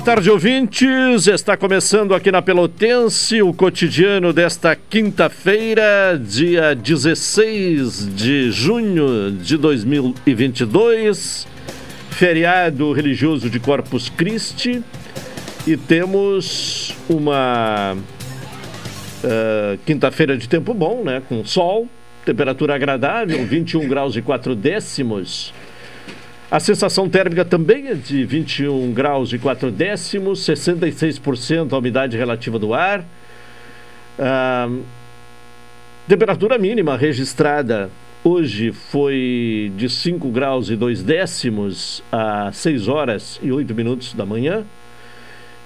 Boa tarde, ouvintes. Está começando aqui na Pelotense o cotidiano desta quinta-feira, dia 16 de junho de 2022, feriado religioso de Corpus Christi. E temos uma uh, quinta-feira de tempo bom, né? Com sol, temperatura agradável, 21 graus e 4 décimos. A sensação térmica também é de 21 graus e 4 décimos, 66% a umidade relativa do ar. Ah, temperatura mínima registrada hoje foi de 5 graus e 2 décimos às 6 horas e 8 minutos da manhã.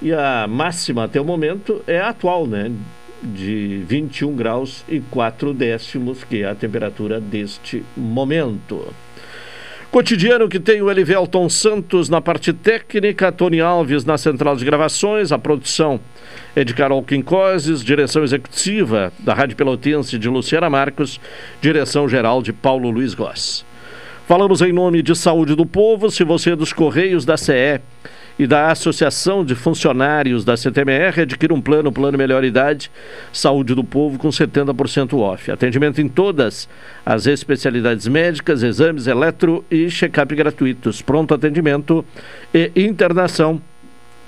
E a máxima até o momento é a atual, né? De 21 graus e 4 décimos, que é a temperatura deste momento. Cotidiano que tem o Elivelton Santos na parte técnica, Tony Alves na central de gravações, a produção é de Carol Quincoses, direção executiva da Rádio Pelotense de Luciana Marcos, direção geral de Paulo Luiz Goss. Falamos em nome de Saúde do Povo, se você é dos Correios da CE e da Associação de Funcionários da CTMR adquira um plano, plano melhor idade, saúde do povo com 70% off. Atendimento em todas as especialidades médicas, exames eletro e check-up gratuitos, pronto atendimento e internação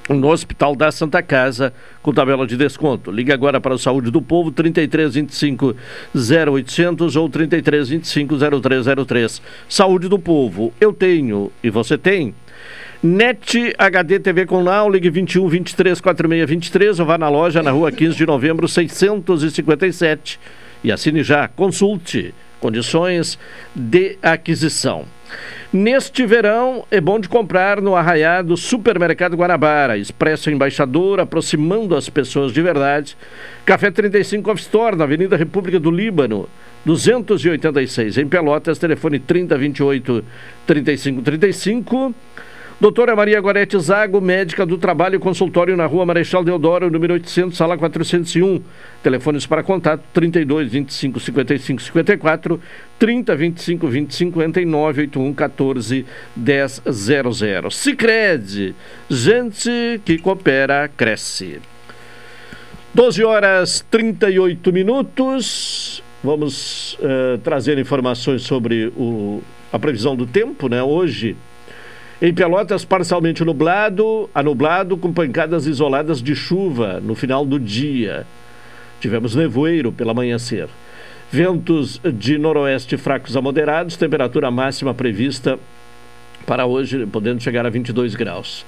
no Hospital da Santa Casa, com tabela de desconto. Ligue agora para o Saúde do Povo, 3325 0800 ou 3325 0303. Saúde do Povo, eu tenho e você tem. NET HD TV com Now, ligue 21 23 46 23 ou vá na loja na rua 15 de novembro 657 e assine já. Consulte condições de aquisição. Neste verão é bom de comprar no arraiado Supermercado Guanabara, Expresso Embaixador, aproximando as pessoas de verdade. Café 35 Off Store, na Avenida República do Líbano, 286 em Pelotas, telefone 3028 3535. Doutora Maria Gorete Zago, médica do trabalho, consultório na rua Marechal Deodoro, número 800, sala 401. Telefones para contato 32 25 55 54, 30 25 20 59, 81 14 10 00. Cicred, gente que coopera, cresce. 12 horas 38 minutos. Vamos uh, trazer informações sobre o, a previsão do tempo, né? Hoje em Pelotas, parcialmente nublado, anublado, com pancadas isoladas de chuva no final do dia. Tivemos nevoeiro pela manhã-cedo. Ventos de noroeste fracos a moderados, temperatura máxima prevista para hoje, podendo chegar a 22 graus.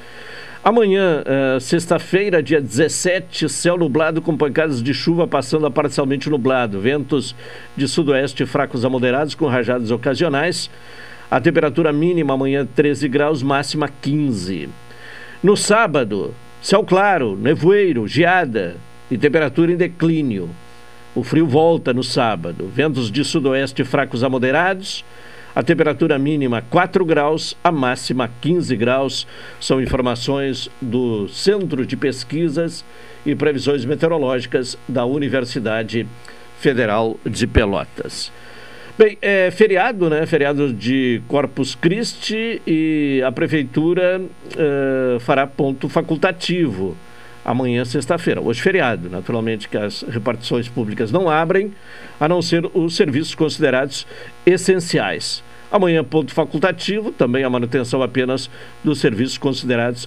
Amanhã, uh, sexta-feira, dia 17, céu nublado com pancadas de chuva passando a parcialmente nublado. Ventos de sudoeste fracos a moderados com rajadas ocasionais. A temperatura mínima amanhã 13 graus, máxima 15. No sábado, céu claro, nevoeiro, geada e temperatura em declínio. O frio volta no sábado. Ventos de sudoeste fracos a moderados. A temperatura mínima 4 graus, a máxima 15 graus. São informações do Centro de Pesquisas e Previsões Meteorológicas da Universidade Federal de Pelotas. Bem, é feriado, né? Feriado de Corpus Christi e a prefeitura uh, fará ponto facultativo amanhã, sexta-feira. Hoje, feriado, naturalmente, que as repartições públicas não abrem, a não ser os serviços considerados essenciais. Amanhã, ponto facultativo, também a manutenção apenas dos serviços considerados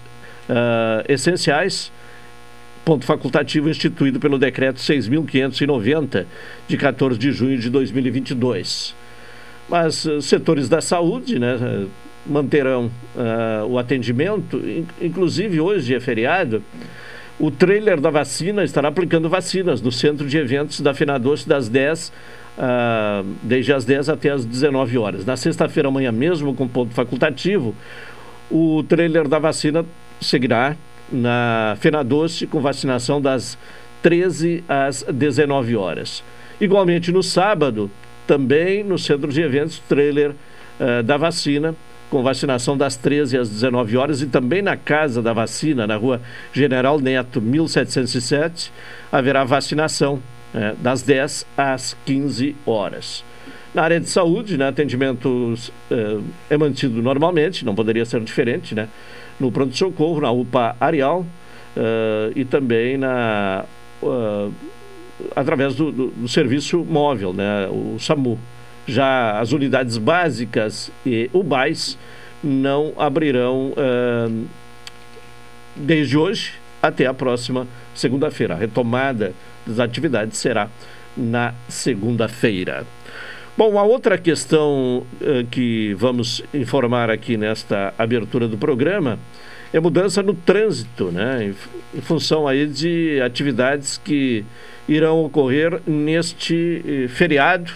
uh, essenciais. Ponto facultativo instituído pelo decreto 6.590, de 14 de junho de 2022. Mas uh, setores da saúde, né, manterão uh, o atendimento, inclusive hoje é feriado. O trailer da vacina estará aplicando vacinas no centro de eventos da Finadoce das 10 uh, ah, desde as 10 até as 19 horas. Na sexta-feira amanhã mesmo, com ponto facultativo, o trailer da vacina seguirá na Fenadoce com vacinação das 13 às 19 horas. Igualmente no sábado, também no centro de eventos, trailer uh, da vacina com vacinação das 13 às 19 horas e também na Casa da Vacina, na rua General Neto, 1707, haverá vacinação é, das 10 às 15 horas. Na área de saúde, né, atendimento é, é mantido normalmente, não poderia ser diferente, né? No pronto-socorro, na UPA Areal uh, e também na, uh, através do, do, do serviço móvel, né, o SAMU. Já as unidades básicas e UBAIS não abrirão uh, desde hoje até a próxima segunda-feira. A retomada das atividades será na segunda-feira. Bom, a outra questão uh, que vamos informar aqui nesta abertura do programa é mudança no trânsito, né? Em, em função aí de atividades que irão ocorrer neste eh, feriado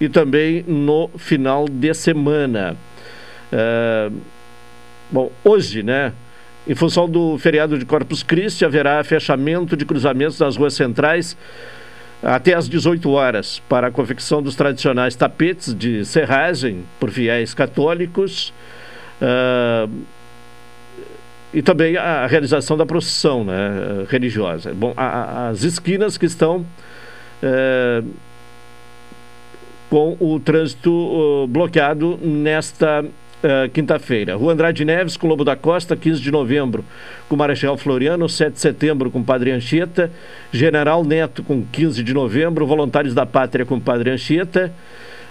e também no final de semana. É, bom, hoje, né? Em função do feriado de Corpus Christi, haverá fechamento de cruzamentos nas ruas centrais até às 18 horas para a confecção dos tradicionais tapetes de serragem por fiéis católicos uh, e também a realização da procissão né, religiosa. Bom, a, as esquinas que estão uh, com o trânsito uh, bloqueado nesta uh, quinta-feira. Rua Andrade Neves com Lobo da Costa, 15 de novembro. Com Marechal Floriano, 7 de setembro com Padre Anchieta, General Neto com 15 de novembro, Voluntários da Pátria com Padre Anchieta,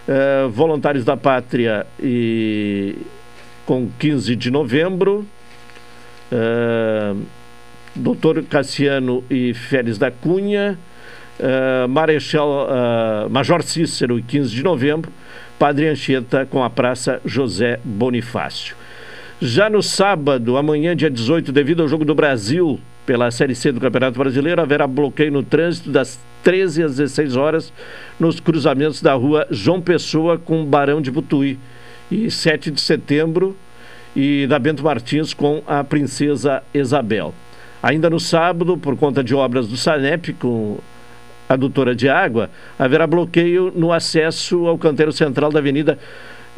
uh, Voluntários da Pátria e com 15 de novembro, uh, Doutor Cassiano e Félix da Cunha, Marechal Major Cícero, 15 de novembro, Padre Anchieta com a Praça José Bonifácio. Já no sábado, amanhã, dia 18, devido ao Jogo do Brasil pela Série C do Campeonato Brasileiro, haverá bloqueio no trânsito das 13 às 16 horas nos cruzamentos da rua João Pessoa com Barão de Butuí. E 7 de setembro e da Bento Martins com a Princesa Isabel. Ainda no sábado, por conta de obras do SANEP, com adutora de água, haverá bloqueio no acesso ao canteiro central da Avenida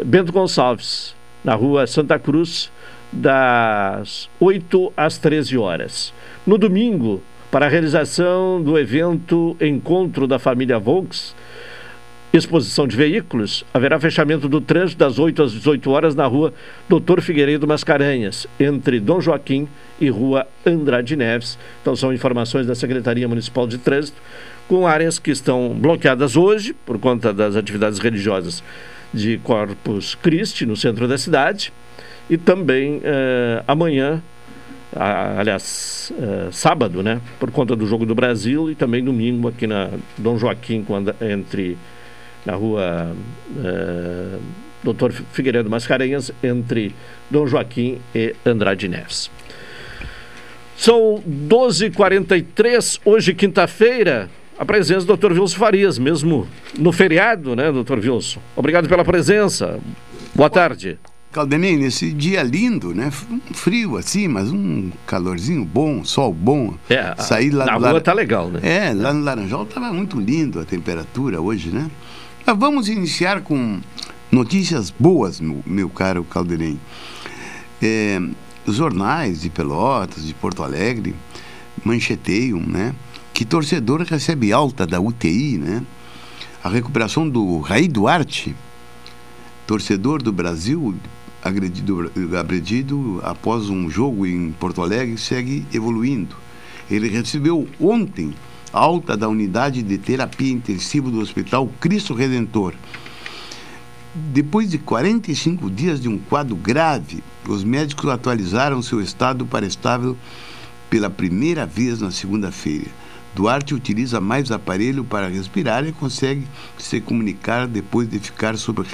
Bento Gonçalves, na rua Santa Cruz, das 8 às 13 horas. No domingo, para a realização do evento Encontro da Família Volks, exposição de veículos, haverá fechamento do trânsito das 8 às 18 horas na rua Doutor Figueiredo Mascarenhas, entre Dom Joaquim e Rua Andrade Neves. Então são informações da Secretaria Municipal de Trânsito com áreas que estão bloqueadas hoje por conta das atividades religiosas de Corpus Christi no centro da cidade e também eh, amanhã, aliás, eh, sábado, né, por conta do Jogo do Brasil e também domingo aqui na Dom Joaquim, quando, entre na rua eh, Doutor Figueiredo Mascarenhas, entre Dom Joaquim e Andrade Neves. São 12h43, hoje quinta-feira a presença do Dr. Wilson Farias, mesmo no feriado, né, Dr. Wilson? Obrigado pela presença. Boa tarde. Caldenei, nesse dia lindo, né? Um frio assim, mas um calorzinho bom, sol bom. É, Sair lá na rua Lar... tá legal, né? É, lá no Laranjal estava muito lindo a temperatura hoje, né? Mas vamos iniciar com notícias boas, meu, meu caro Caldenei. É, os jornais de Pelotas, de Porto Alegre, mancheteiam, né? Que torcedor recebe alta da UTI, né? A recuperação do Raí Duarte, torcedor do Brasil, agredido, agredido após um jogo em Porto Alegre, segue evoluindo. Ele recebeu ontem alta da unidade de terapia intensiva do Hospital Cristo Redentor. Depois de 45 dias de um quadro grave, os médicos atualizaram seu estado para estável pela primeira vez na segunda-feira. Duarte utiliza mais aparelho para respirar e consegue se comunicar depois de ficar sob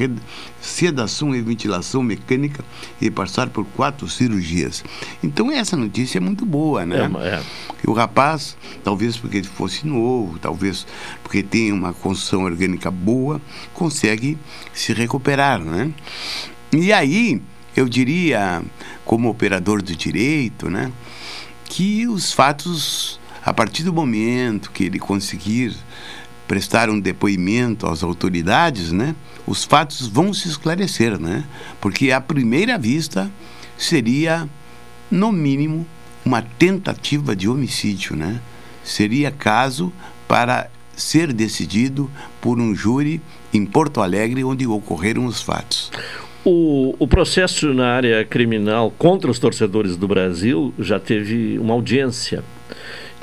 sedação e ventilação mecânica e passar por quatro cirurgias. Então essa notícia é muito boa, né? É, é. O rapaz, talvez porque ele fosse novo, talvez porque tem uma construção orgânica boa, consegue se recuperar, né? E aí, eu diria, como operador do direito, né, que os fatos a partir do momento que ele conseguir prestar um depoimento às autoridades, né, os fatos vão se esclarecer, né? Porque à primeira vista seria, no mínimo, uma tentativa de homicídio, né? Seria caso para ser decidido por um júri em Porto Alegre, onde ocorreram os fatos. O, o, processo na área criminal contra os torcedores do Brasil já teve uma audiência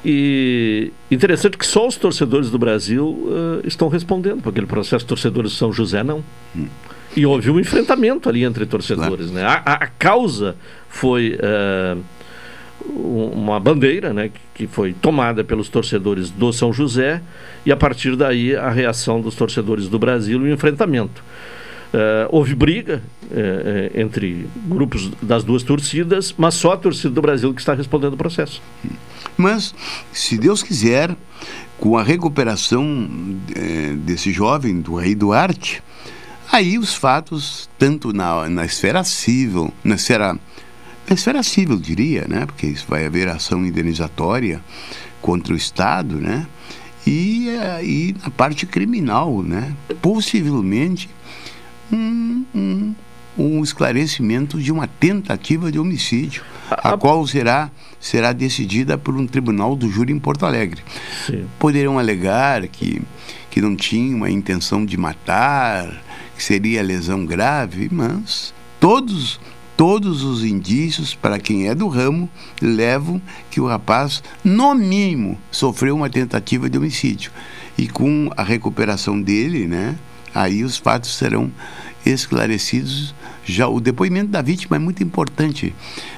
e interessante que só os torcedores do Brasil uh, estão respondendo, porque aquele processo torcedores de São José não. Hum. E houve um enfrentamento ali entre torcedores. Claro. Né? A, a, causa foi uh, uma bandeira né, que foi tomada pelos torcedores do São José, e a partir daí a reação dos torcedores do Brasil e o enfrentamento. Uh, houve briga uh, entre grupos das duas torcidas, mas só a torcida do Brasil que está respondendo o processo. Mas, se Deus quiser, com a recuperação desse jovem, do rei Duarte, aí os fatos, tanto na, na esfera civil, na esfera, na esfera civil, diria, né? porque isso vai haver ação indenizatória contra o Estado, né? E, e na parte criminal, né? Possivelmente um, um, um esclarecimento de uma tentativa de homicídio, a, a, qual será, será decidida por um tribunal do júri em Porto Alegre. Sim. Poderão alegar que, que não tinha uma intenção de matar, que seria lesão grave, mas todos todos os indícios para quem é do ramo levam que o rapaz, no mínimo, sofreu uma tentativa de homicídio. E com a recuperação dele, né, aí os fatos serão esclarecidos. Já o depoimento da vítima é muito importante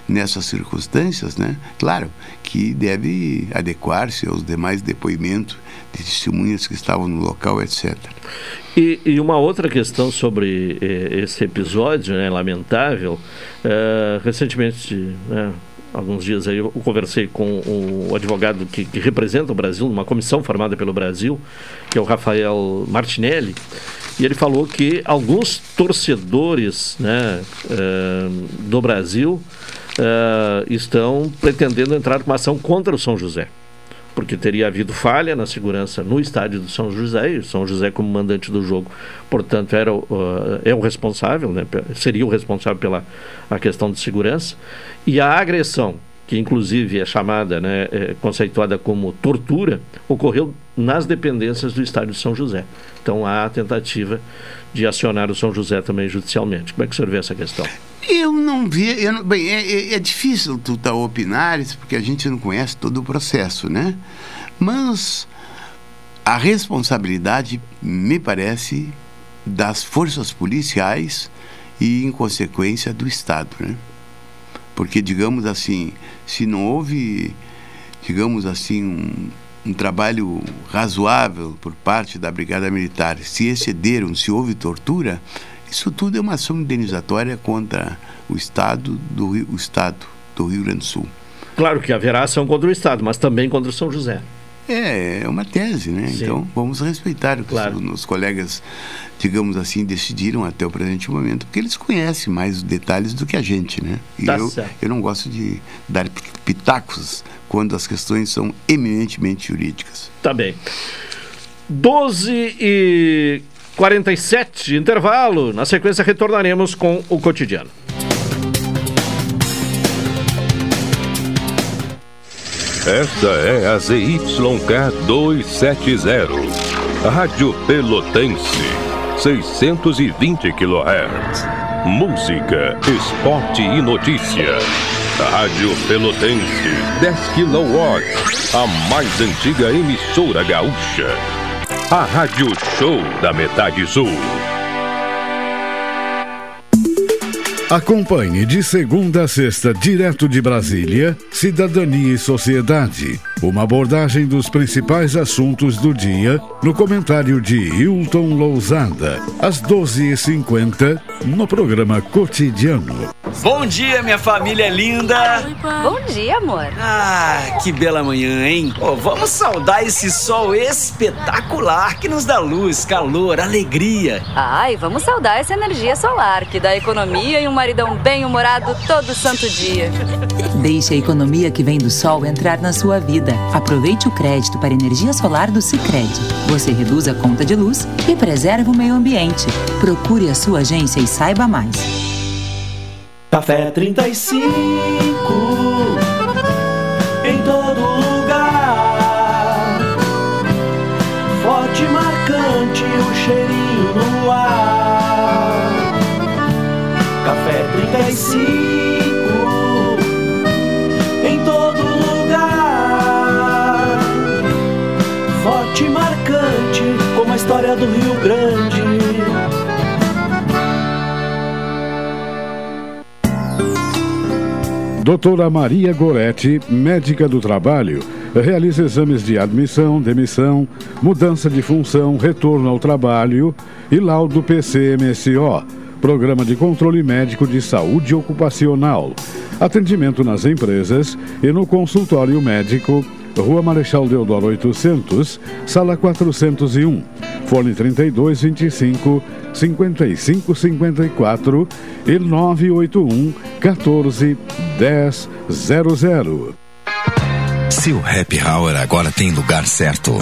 nessas circunstâncias, né? Claro que deve adequar-se aos demais depoimentos de testemunhas que estavam no local, etc. E, e uma outra questão sobre eh, esse episódio, né, lamentável, eh, recentemente, né, alguns dias aí eu conversei com o advogado que, que, representa o Brasil, numa comissão formada pelo Brasil, que é o Rafael Martinelli, e ele falou que alguns torcedores né, uh, do Brasil uh, estão pretendendo entrar com ação contra o São José. Porque teria havido falha na segurança no estádio do São José, e o São José, como mandante do jogo, portanto, era, uh, é o responsável, né, seria o responsável pela a questão de segurança. E a agressão que inclusive é chamada, né, é conceituada como tortura, ocorreu nas dependências do estádio de São José. Então há a tentativa de acionar o São José também judicialmente. Como é que o senhor vê essa questão? Eu não vi, eu não, bem, é, é, é, difícil tu tá opinar isso porque a gente não conhece todo o processo, né? Mas a responsabilidade me parece das forças policiais e em consequência do Estado, né? Porque, digamos assim, se não houve, digamos assim, um, um trabalho razoável por parte da Brigada Militar, se excederam, se houve tortura, isso tudo é uma ação indenizatória contra o Estado do Rio, o Estado do Rio Grande do Sul. Claro que haverá ação contra o Estado, mas também contra o São José. É, é uma tese, né? Sim. Então vamos respeitar o que claro. os, os, colegas, digamos assim, decidiram até o presente momento, porque eles conhecem mais os detalhes do que a gente, né? E tá eu, eu não gosto de dar pitacos quando as questões são eminentemente jurídicas. Tá bem. 12 e 47, intervalo. Na sequência retornaremos com o cotidiano. Esta é a ZYK 270, Rádio Pelotense, 620 kHz. Música, esporte e notícia. Rádio Pelotense, 10 kW, a mais antiga emissora gaúcha. A Rádio Show da Metade Sul. Acompanhe de segunda a sexta, direto de Brasília, Cidadania e Sociedade uma abordagem dos principais assuntos do dia no comentário de Hilton Lousada, às 12h50, no programa Cotidiano. Bom dia, minha família linda! Bom dia, amor. Ah, que bela manhã, hein? Oh, vamos saudar esse sol espetacular que nos dá luz, calor, alegria. Ai, vamos saudar essa energia solar que dá economia e um maridão bem-humorado todo santo dia. Deixe a economia que vem do sol entrar na sua vida. Aproveite o crédito para energia solar do Sicredi. Você reduz a conta de luz e preserva o meio ambiente. Procure a sua agência e saiba mais. Café 35 em todo lugar. Forte marcante o cheirinho no ar. Café 35 do Rio Grande. Doutora Maria Goretti, médica do trabalho, realiza exames de admissão, demissão, mudança de função, retorno ao trabalho e laudo PCMSO, Programa de Controle Médico de Saúde Ocupacional. Atendimento nas empresas e no consultório médico, Rua Marechal Deodoro 800, Sala 401, Fone 3225 5554 e 981 14 10 00. Seu happy hour agora tem lugar certo.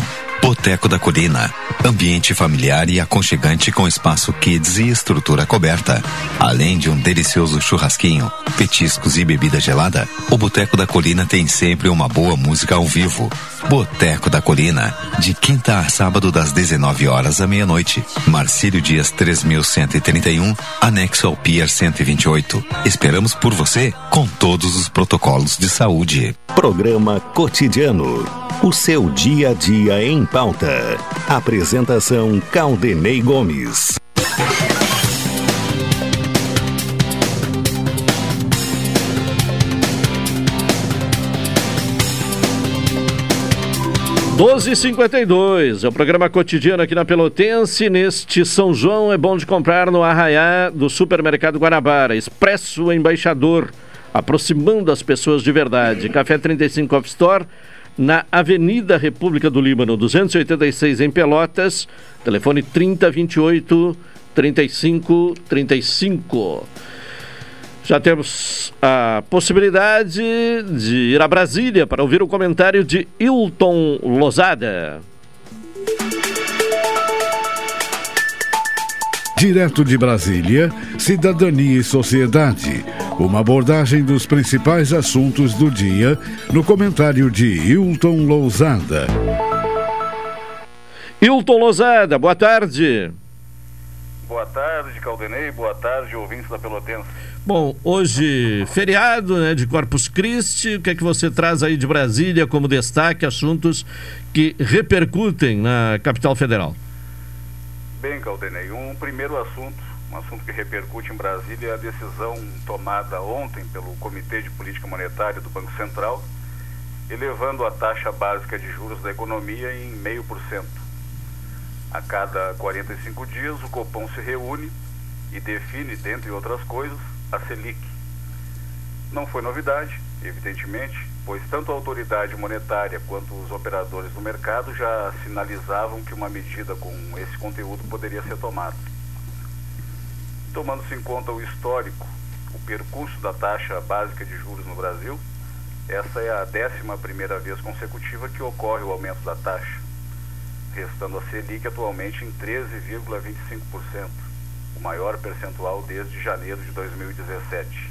Boteco da Colina. Ambiente familiar e aconchegante com espaço kids e estrutura coberta. Além de um delicioso churrasquinho, petiscos e bebida gelada, o Boteco da Colina tem sempre uma boa música ao vivo. Boteco da Colina, de quinta a sábado das 19 horas à meia-noite. Marcílio Dias 3131, anexo ao Pier 128. Esperamos por você com todos os protocolos de saúde. Programa Cotidiano. O seu dia a dia em pauta. Apresentação Caldenei Gomes. Doze cinquenta é o programa cotidiano aqui na Pelotense. Neste São João é bom de comprar no Arraiá do Supermercado Guanabara. Expresso Embaixador, aproximando as pessoas de verdade. Café 35 Off Store na Avenida República do Líbano, 286 em Pelotas, telefone 3028 3535. Já temos a possibilidade de ir a Brasília para ouvir o comentário de Hilton Lozada. Direto de Brasília, Cidadania e Sociedade. Uma abordagem dos principais assuntos do dia no comentário de Hilton Lousada. Hilton Lousada, boa tarde. Boa tarde, Caldenei. Boa tarde, ouvintes da Pelotense. Bom, hoje feriado né, de Corpus Christi, o que é que você traz aí de Brasília como destaque, assuntos que repercutem na capital federal? Bem, Caldenei, um primeiro assunto, um assunto que repercute em Brasília é a decisão tomada ontem pelo Comitê de Política Monetária do Banco Central, elevando a taxa básica de juros da economia em meio por cento. A cada 45 dias, o Copom se reúne e define, dentre outras coisas, a Selic. Não foi novidade, evidentemente, pois tanto a autoridade monetária quanto os operadores do mercado já sinalizavam que uma medida com esse conteúdo poderia ser tomada. Tomando-se em conta o histórico, o percurso da taxa básica de juros no Brasil, essa é a décima primeira vez consecutiva que ocorre o aumento da taxa, restando a Selic atualmente em 13,25%, o maior percentual desde janeiro de 2017.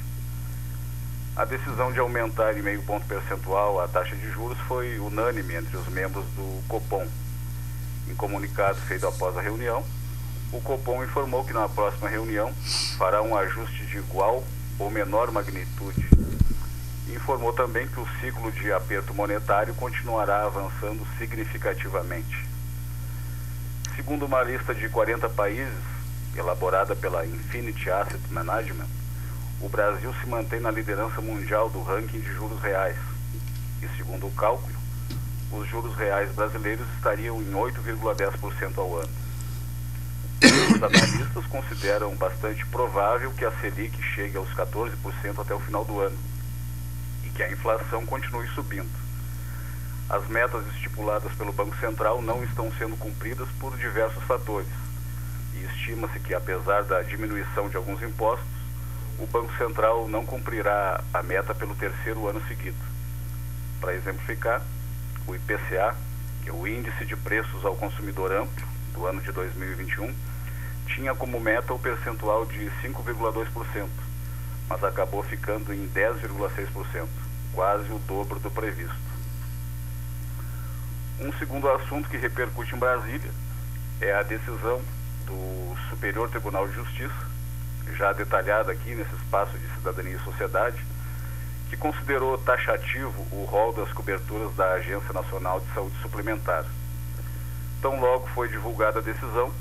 A decisão de aumentar em meio ponto percentual a taxa de juros foi unânime entre os membros do Copom. Em comunicado feito após a reunião, o Copom informou que na próxima reunião fará um ajuste de igual ou menor magnitude. Informou também que o ciclo de aperto monetário continuará avançando significativamente. Segundo uma lista de 40 países, elaborada pela Infinity Asset Management, o Brasil se mantém na liderança mundial do ranking de juros reais. E segundo o cálculo, os juros reais brasileiros estariam em 8,10% ao ano. Os analistas consideram bastante provável que a Selic chegue aos 14% até o final do ano e que a inflação continue subindo. As metas estipuladas pelo Banco Central não estão sendo cumpridas por diversos fatores. Estima-se que, apesar da diminuição de alguns impostos, o Banco Central não cumprirá a meta pelo terceiro ano seguido. Para exemplificar, o IPCA, que é o Índice de Preços ao Consumidor Amplo do ano de 2021, tinha como meta o percentual de 5,2%, mas acabou ficando em 10,6%, quase o dobro do previsto. Um segundo assunto que repercute em Brasília é a decisão do Superior Tribunal de Justiça, já detalhada aqui nesse espaço de cidadania e sociedade, que considerou taxativo o rol das coberturas da Agência Nacional de Saúde Suplementar. Tão logo foi divulgada a decisão,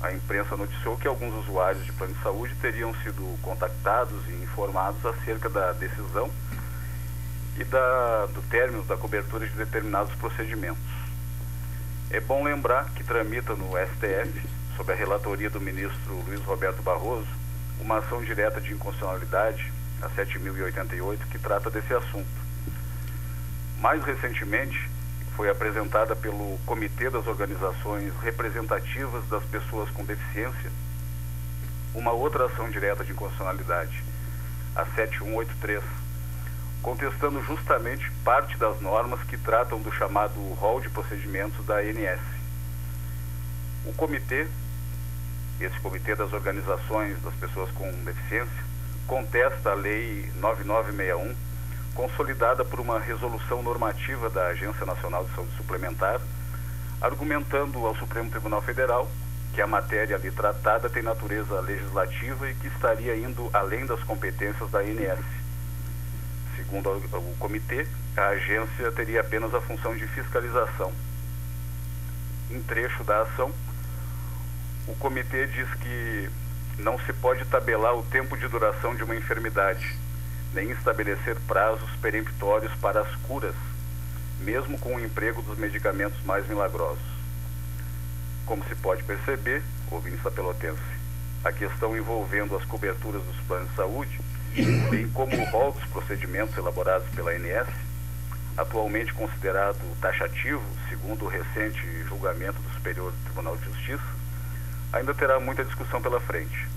a imprensa noticiou que alguns usuários de plano de saúde teriam sido contactados e informados acerca da decisão e da, do término da cobertura de determinados procedimentos. É bom lembrar que tramita no STF, sob a relatoria do ministro Luiz Roberto Barroso, uma ação direta de inconstitucionalidade, a 7.088, que trata desse assunto. Mais recentemente, foi apresentada pelo Comitê das Organizações Representativas das Pessoas com Deficiência uma outra ação direta de inconstitucionalidade, a 7183, contestando justamente parte das normas que tratam do chamado rol de procedimentos da ANS. O comitê, esse comitê das organizações das pessoas com deficiência, contesta a Lei 9961, consolidada por uma resolução normativa da Agência Nacional de Saúde Suplementar, argumentando ao Supremo Tribunal Federal que a matéria ali tratada tem natureza legislativa e que estaria indo além das competências da ANS. Segundo o comitê, a agência teria apenas a função de fiscalização. Em trecho da ação, o comitê diz que não se pode tabelar o tempo de duração de uma enfermidade, nem estabelecer prazos peremptórios para as curas, mesmo com o emprego dos medicamentos mais milagrosos. Como se pode perceber, ouvindo essa pelotense, a questão envolvendo as coberturas dos planos de saúde, bem como o rol dos procedimentos elaborados pela ANS, atualmente considerado taxativo, segundo o recente julgamento do Superior Tribunal de Justiça, ainda terá muita discussão pela frente.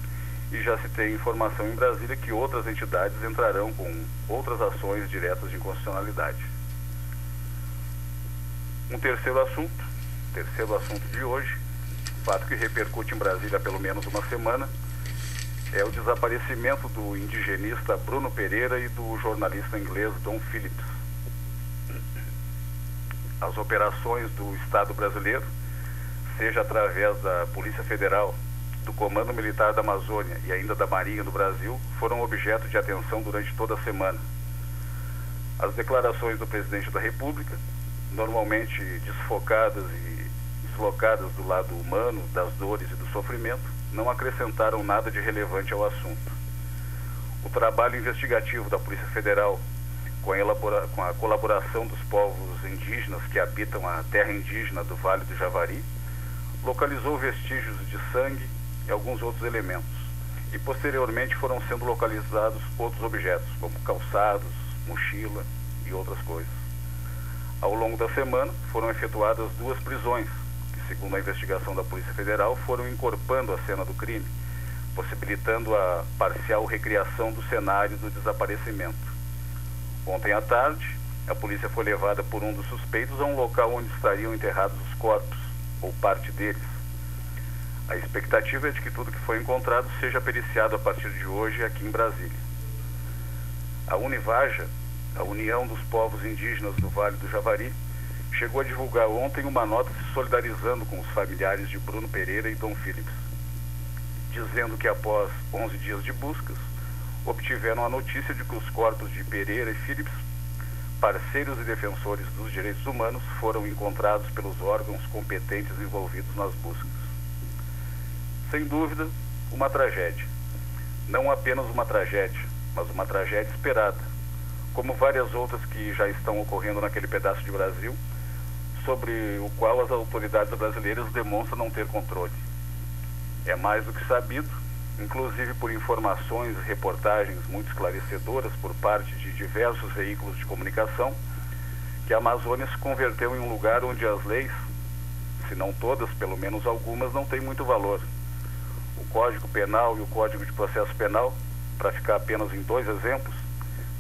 E já se tem informação em Brasília que outras entidades entrarão com outras ações diretas de inconstitucionalidade. Um terceiro assunto, terceiro assunto de hoje, fato que repercute em Brasília há pelo menos uma semana, é o desaparecimento do indigenista Bruno Pereira e do jornalista inglês Don Phillips. As operações do Estado brasileiro seja através da Polícia Federal, do Comando Militar da Amazônia e ainda da Marinha do Brasil, foram objeto de atenção durante toda a semana. As declarações do presidente da República, normalmente desfocadas e deslocadas do lado humano, das dores e do sofrimento, não acrescentaram nada de relevante ao assunto. O trabalho investigativo da Polícia Federal, com a, com a colaboração dos povos indígenas que habitam a terra indígena do Vale do Javari, localizou vestígios de sangue e alguns outros elementos. E posteriormente foram sendo localizados outros objetos, como calçados, mochila e outras coisas. Ao longo da semana foram efetuadas duas prisões, que, segundo a investigação da Polícia Federal, foram encorpando a cena do crime, possibilitando a parcial recriação do cenário do desaparecimento. Ontem à tarde, a polícia foi levada por um dos suspeitos a um local onde estariam enterrados os corpos ou parte deles. A expectativa é de que tudo que foi encontrado seja periciado a partir de hoje aqui em Brasília. A Univaja, a União dos Povos Indígenas do Vale do Javari, chegou a divulgar ontem uma nota se solidarizando com os familiares de Bruno Pereira e Dom Phillips, dizendo que após 11 dias de buscas, obtiveram a notícia de que os corpos de Pereira e Phillips parceiros e defensores dos direitos humanos foram encontrados pelos órgãos competentes envolvidos nas buscas. Sem dúvida, uma tragédia. Não apenas uma tragédia, mas uma tragédia esperada, como várias outras que já estão ocorrendo naquele pedaço de Brasil, sobre o qual as autoridades brasileiras demonstram não ter controle. É mais do que sabido, inclusive por informações e reportagens muito esclarecedoras por parte de diversos veículos de comunicação, que a Amazônia se converteu em um lugar onde as leis, se não todas, pelo menos algumas, não têm muito valor. O Código Penal e o Código de Processo Penal, para ficar apenas em dois exemplos,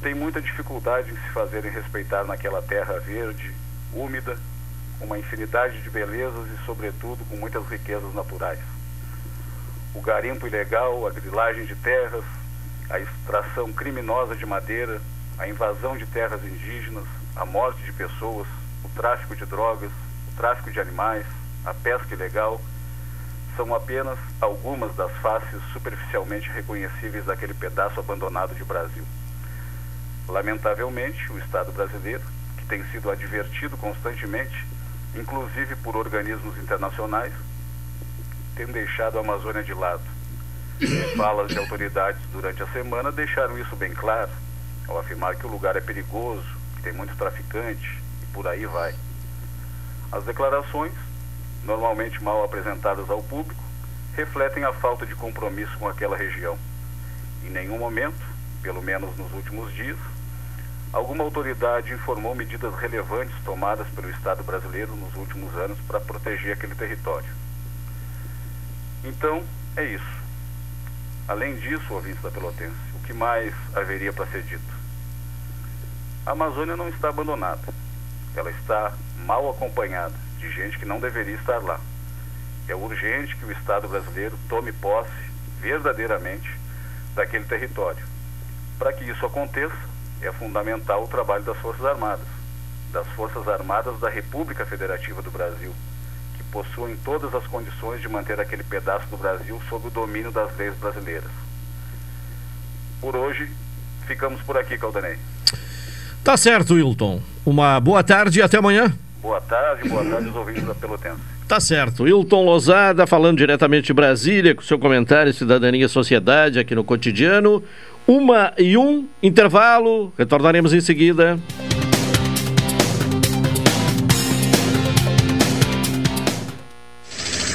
têm muita dificuldade em se fazerem respeitar naquela terra verde, úmida, com uma infinidade de belezas e, sobretudo, com muitas riquezas naturais. O garimpo ilegal, a grilagem de terras, a extração criminosa de madeira, a invasão de terras indígenas, a morte de pessoas, o tráfico de drogas, o tráfico de animais, a pesca ilegal, são apenas algumas das faces superficialmente reconhecíveis daquele pedaço abandonado de Brasil. Lamentavelmente, o Estado brasileiro, que tem sido advertido constantemente, inclusive por organismos internacionais, tem deixado a Amazônia de lado. Falas de autoridades durante a semana deixaram isso bem claro, ao afirmar que o lugar é perigoso, que tem muito traficante e por aí vai. As declarações, normalmente mal apresentadas ao público, refletem a falta de compromisso com aquela região. Em nenhum momento, pelo menos nos últimos dias, alguma autoridade informou medidas relevantes tomadas pelo Estado brasileiro nos últimos anos para proteger aquele território. Então, é isso. Além disso, ouvintes da Pelotense, o que mais haveria para ser dito? A Amazônia não está abandonada. Ela está mal acompanhada de gente que não deveria estar lá. É urgente que o Estado brasileiro tome posse verdadeiramente daquele território. Para que isso aconteça, é fundamental o trabalho das Forças Armadas, das Forças Armadas da República Federativa do Brasil, possuem todas as condições de manter aquele pedaço do Brasil sob o domínio das leis brasileiras. Por hoje, ficamos por aqui, Caldanei. Tá certo, Wilton. Uma boa tarde e até amanhã. Boa tarde, boa tarde aos ouvintes da Pelotense. Tá certo. Wilton Lozada falando diretamente de Brasília, com seu comentário Cidadania e Sociedade aqui no cotidiano. Uma e um, intervalo, retornaremos em seguida.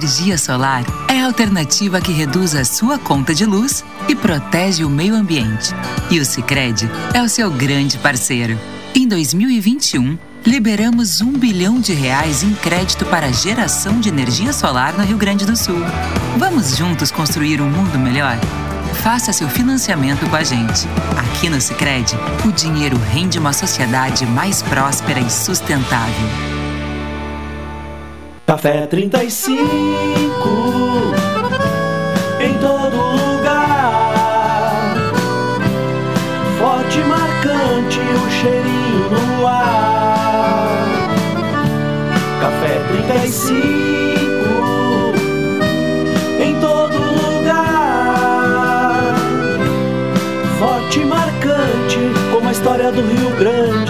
Energia solar é a alternativa que reduz a sua conta de luz e protege o meio ambiente. E o Sicredi é o seu grande parceiro. Em 2021, liberamos um bilhão de reais em crédito para geração de energia solar no Rio Grande do Sul. Vamos juntos construir um mundo melhor? Faça seu financiamento com a gente. Aqui no Sicredi, o dinheiro rende uma sociedade mais próspera e sustentável. Café 35 em todo lugar. Forte marcante o cheirinho no ar. Café 35 em todo lugar. Forte marcante como a história do Rio Grande.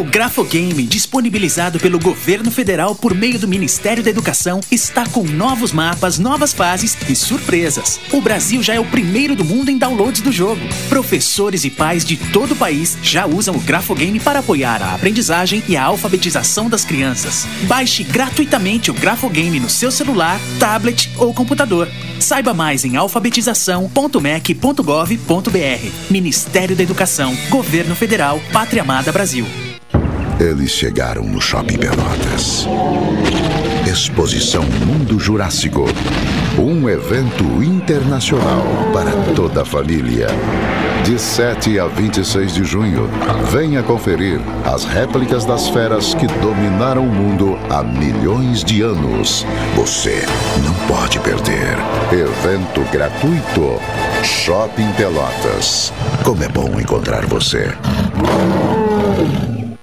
O Grafogame, disponibilizado pelo governo federal por meio do Ministério da Educação, está com novos mapas, novas fases e surpresas. O Brasil já é o primeiro do mundo em downloads do jogo. Professores e pais de todo o país já usam o Grafogame para apoiar a aprendizagem e a alfabetização das crianças. Baixe gratuitamente o Grafogame no seu celular, tablet ou computador. Saiba mais em alfabetização.mec.gov.br. Ministério da Educação, Governo Federal, Pátria Amada Brasil. Eles chegaram no Shopping Pelotas. Exposição Mundo Jurássico. Um evento internacional para toda a família. De 7 a 26 de junho, venha conferir as réplicas das feras que dominaram o mundo há milhões de anos. Você não pode perder. Evento gratuito. Shopping Pelotas. Como é bom encontrar você.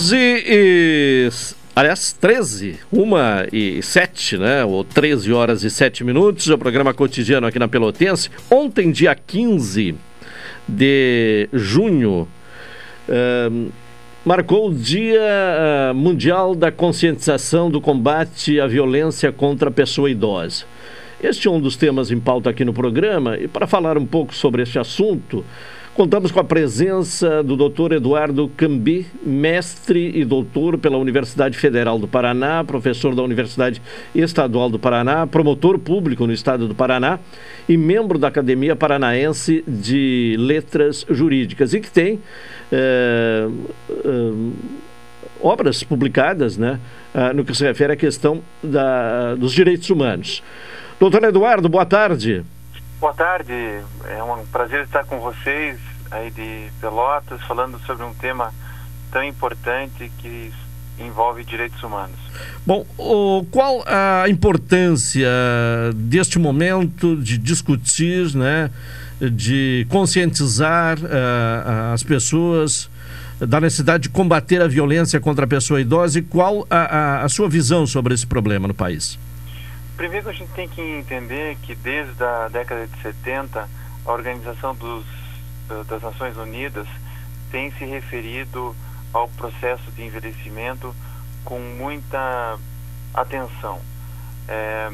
Doze e. Aliás, 13, 1 e 7, né? Ou 13 horas e 7 minutos. O programa cotidiano aqui na Pelotense. Ontem, dia 15 de junho, uh, marcou o Dia uh, Mundial da Conscientização do Combate à Violência contra a Pessoa Idosa. Este é um dos temas em pauta aqui no programa. E para falar um pouco sobre este assunto. Contamos com a presença do Dr. Eduardo Cambi, mestre e doutor pela Universidade Federal do Paraná, professor da Universidade Estadual do Paraná, promotor público no estado do Paraná e membro da Academia Paranaense de Letras Jurídicas e que tem é, é, obras publicadas né, é, no que se refere à questão da, dos direitos humanos. Doutor Eduardo, boa tarde. Boa tarde, é um prazer estar com vocês aí de Pelotas falando sobre um tema tão importante que envolve direitos humanos. Bom, o, qual a importância deste momento de discutir, né, de conscientizar uh, as pessoas da necessidade de combater a violência contra a pessoa idosa e qual a, a, a sua visão sobre esse problema no país? Primeiro a gente tem que entender que desde a década de 70 a Organização dos, das Nações Unidas tem se referido ao processo de envelhecimento com muita atenção. É,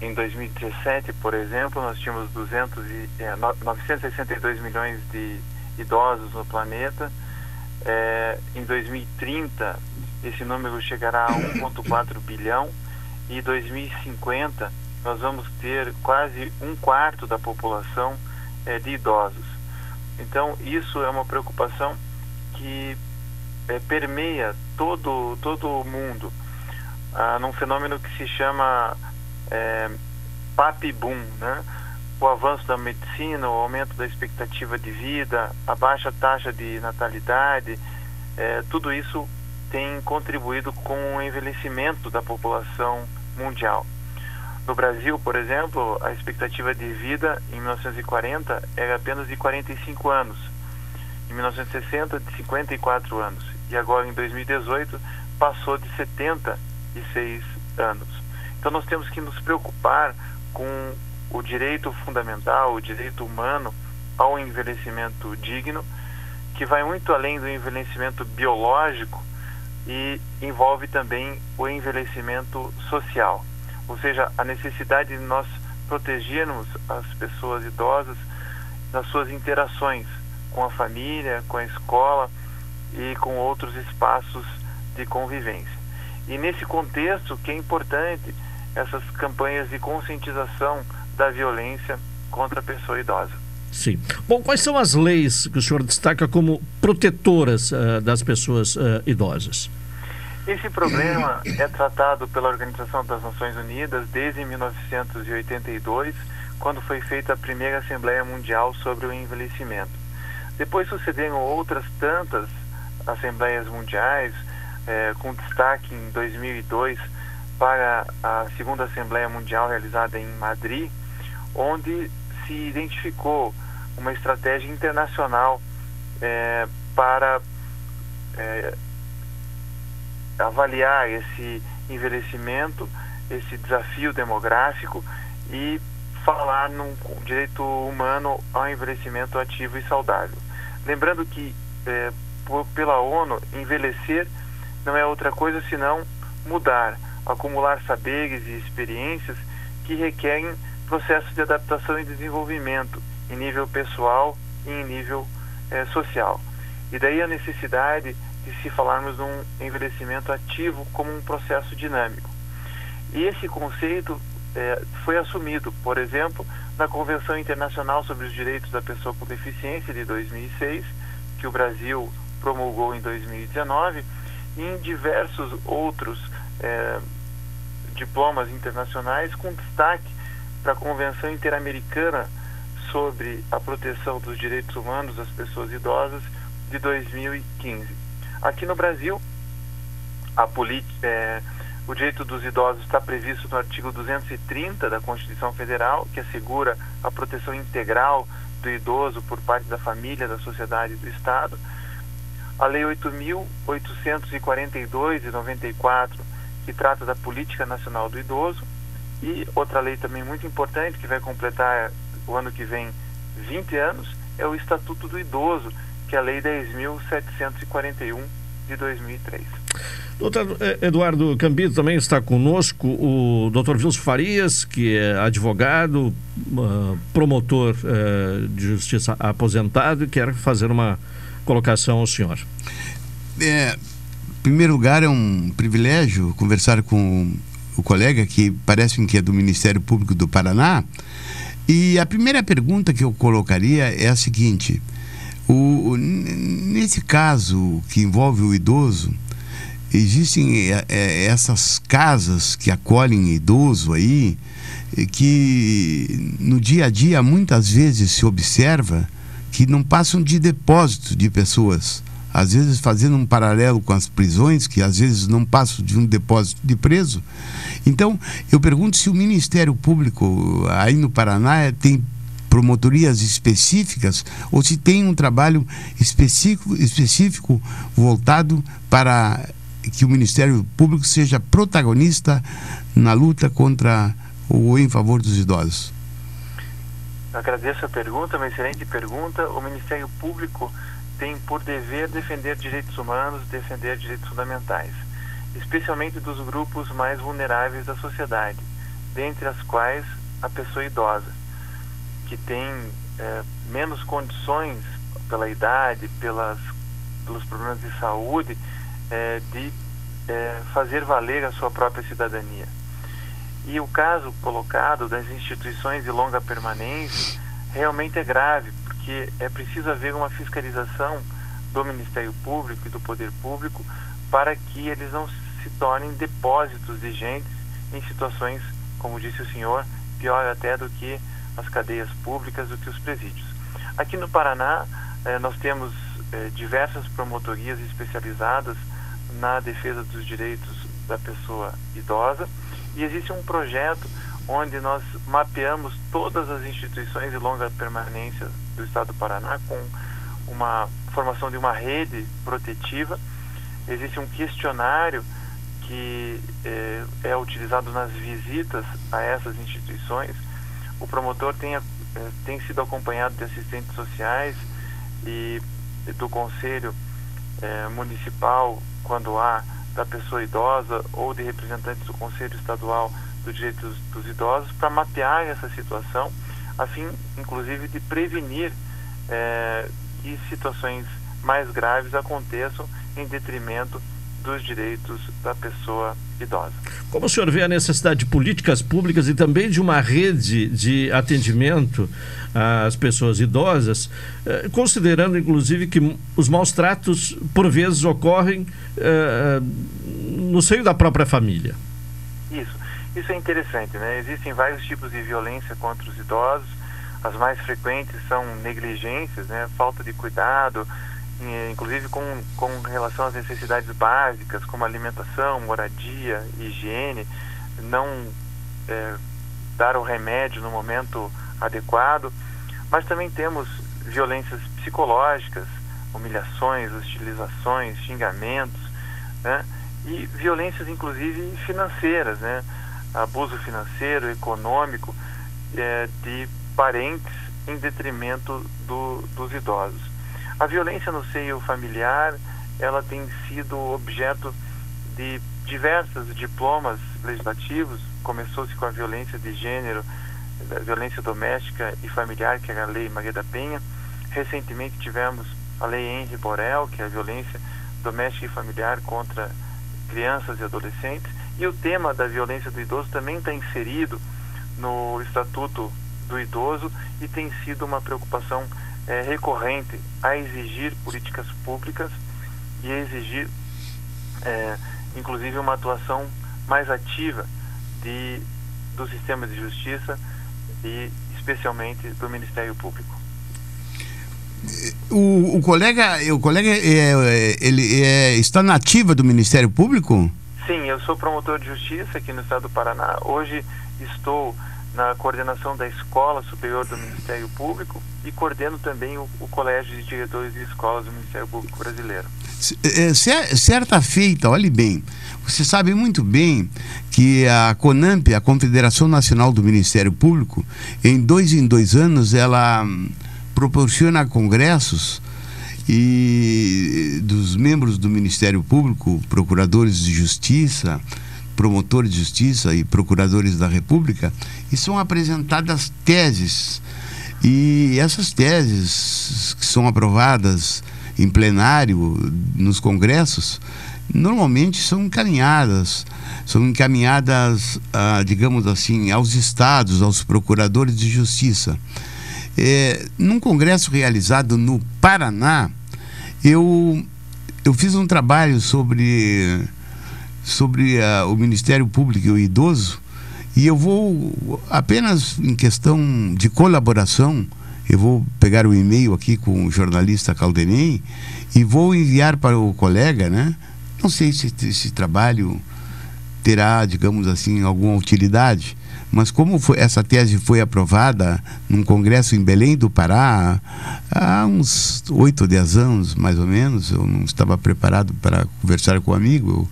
em 2017, por exemplo, nós tínhamos 200 e, é, 962 milhões de idosos no planeta. É, em 2030, esse número chegará a 1,4 bilhão e 2050 nós vamos ter quase um quarto da população é, de idosos. Então isso é uma preocupação que é, permeia todo todo o mundo. ah, num fenômeno que se chama é, PAP boom, né? O avanço da medicina, o aumento da expectativa de vida, a baixa taxa de natalidade, é, tudo isso tem contribuído com o envelhecimento da população mundial. No Brasil, por exemplo, a expectativa de vida em 1940 era apenas de 45 anos, em 1960 de 54 anos. E agora em 2018 passou de 76 anos. Então nós temos que nos preocupar com o direito fundamental, o direito humano ao envelhecimento digno, que vai muito além do envelhecimento biológico e envolve também o envelhecimento social, ou seja, a necessidade de nós protegermos as pessoas idosas nas suas interações com a família, com a escola e com outros espaços de convivência. E nesse contexto que é importante essas campanhas de conscientização da violência contra a pessoa idosa. Sim. Bom, quais são as leis que o senhor destaca como protetoras uh, das pessoas uh, idosas? Esse problema é tratado pela Organização das Nações Unidas desde 1982, quando foi feita a primeira Assembleia Mundial sobre o Envelhecimento. Depois sucederam outras tantas Assembleias Mundiais, eh, com destaque em 2002 para a segunda Assembleia Mundial realizada em Madrid, onde se identificou uma estratégia internacional é, para é, avaliar esse envelhecimento, esse desafio demográfico e falar num direito humano ao envelhecimento ativo e saudável. Lembrando que é, por, pela ONU envelhecer não é outra coisa senão mudar, acumular saberes e experiências que requerem processos de adaptação e desenvolvimento em nível pessoal e em nível eh, social. E daí a necessidade de se falarmos de um envelhecimento ativo como um processo dinâmico. E esse conceito eh, foi assumido, por exemplo, na Convenção Internacional sobre os Direitos da Pessoa com Deficiência de 2006, que o Brasil promulgou em 2019, e em diversos outros eh, diplomas internacionais, com destaque para a Convenção Interamericana sobre a Proteção dos Direitos Humanos das Pessoas Idosas de 2015. Aqui no Brasil, é, o direito dos idosos está previsto no artigo 230 da Constituição Federal, que assegura a proteção integral do idoso por parte da família, da sociedade e do Estado. A Lei 8.842 de 94, que trata da Política Nacional do Idoso, e outra lei também muito importante, que vai completar o ano que vem 20 anos, é o Estatuto do Idoso, que é a Lei 10.741 de 2003. Doutor Eduardo Cambido também está conosco, o doutor Vilso Farias, que é advogado, promotor eh, de justiça aposentado e quer fazer uma colocação ao senhor. É, em primeiro lugar, é um privilégio conversar com o colega que parece que é do Ministério Público do Paraná. E a primeira pergunta que eu colocaria é a seguinte: o, nesse caso que envolve o idoso, existem é, é, essas casas que acolhem idoso aí, que no dia a dia muitas vezes se observa que não passam de depósito de pessoas às vezes fazendo um paralelo com as prisões, que às vezes não passam de um depósito de preso. Então, eu pergunto se o Ministério Público aí no Paraná tem promotorias específicas ou se tem um trabalho específico, específico voltado para que o Ministério Público seja protagonista na luta contra ou em favor dos idosos. Agradeço a pergunta, uma excelente pergunta. O Ministério Público tem por dever defender direitos humanos, defender direitos fundamentais, especialmente dos grupos mais vulneráveis da sociedade, dentre as quais a pessoa idosa, que tem é, menos condições pela idade, pelas, pelos problemas de saúde, é, de é, fazer valer a sua própria cidadania. E o caso colocado das instituições de longa permanência realmente é grave, porque é preciso haver uma fiscalização do Ministério Público e do Poder Público para que eles não se tornem depósitos de gente em situações, como disse o senhor, pior até do que as cadeias públicas, do que os presídios. Aqui no Paraná, eh, nós temos eh, diversas promotorias especializadas na defesa dos direitos da pessoa idosa e existe um projeto onde nós mapeamos todas as instituições de longa permanência do Estado do Paraná com uma formação de uma rede protetiva. Existe um questionário que é, é utilizado nas visitas a essas instituições. O promotor tem, é, tem sido acompanhado de assistentes sociais e do conselho é, municipal quando há da pessoa idosa ou de representantes do conselho estadual dos direitos dos idosos para mapear essa situação, a fim, inclusive, de prevenir é, que situações mais graves aconteçam em detrimento dos direitos da pessoa idosa. Como o senhor vê a necessidade de políticas públicas e também de uma rede de atendimento às pessoas idosas, eh, considerando inclusive que os maus tratos por vezes ocorrem eh, no seio da própria família? Isso, isso é interessante, né? Existem vários tipos de violência contra os idosos. As mais frequentes são negligências, né? Falta de cuidado, inclusive com, com relação às necessidades básicas, como alimentação, moradia, higiene, não é, dar o remédio no momento adequado, mas também temos violências psicológicas, humilhações, hostilizações, xingamentos, né? e violências inclusive financeiras, né? abuso financeiro, econômico é, de parentes em detrimento do, dos idosos. A violência no seio familiar, ela tem sido objeto de diversos diplomas legislativos. Começou-se com a violência de gênero, violência doméstica e familiar, que é a Lei Maria da Penha. Recentemente tivemos a Lei Henri Borel, que é a violência doméstica e familiar contra crianças e adolescentes. E o tema da violência do idoso também está inserido no Estatuto do Idoso e tem sido uma preocupação é, recorrente a exigir políticas públicas e a exigir, é, inclusive, uma atuação mais ativa de, do sistema de justiça e, especialmente, do Ministério Público. O, o colega, o colega é, ele é, está na ativa do Ministério Público? Sim, eu sou promotor de justiça aqui no estado do Paraná. Hoje estou na coordenação da Escola Superior do Ministério Público e coordeno também o, o Colégio de Diretores de Escolas do Ministério Público Brasileiro. É, certa feita, olhe bem, você sabe muito bem que a CONAMP, a Confederação Nacional do Ministério Público, em dois em dois anos, ela hum, proporciona congressos e dos membros do Ministério Público, procuradores de justiça, promotores de justiça e procuradores da República, e são apresentadas teses. E essas teses que são aprovadas em plenário nos congressos, normalmente são encaminhadas, são encaminhadas, ah, digamos assim, aos estados, aos procuradores de justiça. É, num congresso realizado no Paraná, eu, eu fiz um trabalho sobre sobre uh, o Ministério Público e o idoso, e eu vou, apenas em questão de colaboração, eu vou pegar o e-mail aqui com o jornalista Caldenei e vou enviar para o colega, né? Não sei se esse trabalho terá, digamos assim, alguma utilidade, mas como foi, essa tese foi aprovada num congresso em Belém do Pará há uns oito ou dez anos, mais ou menos, eu não estava preparado para conversar com o um amigo, eu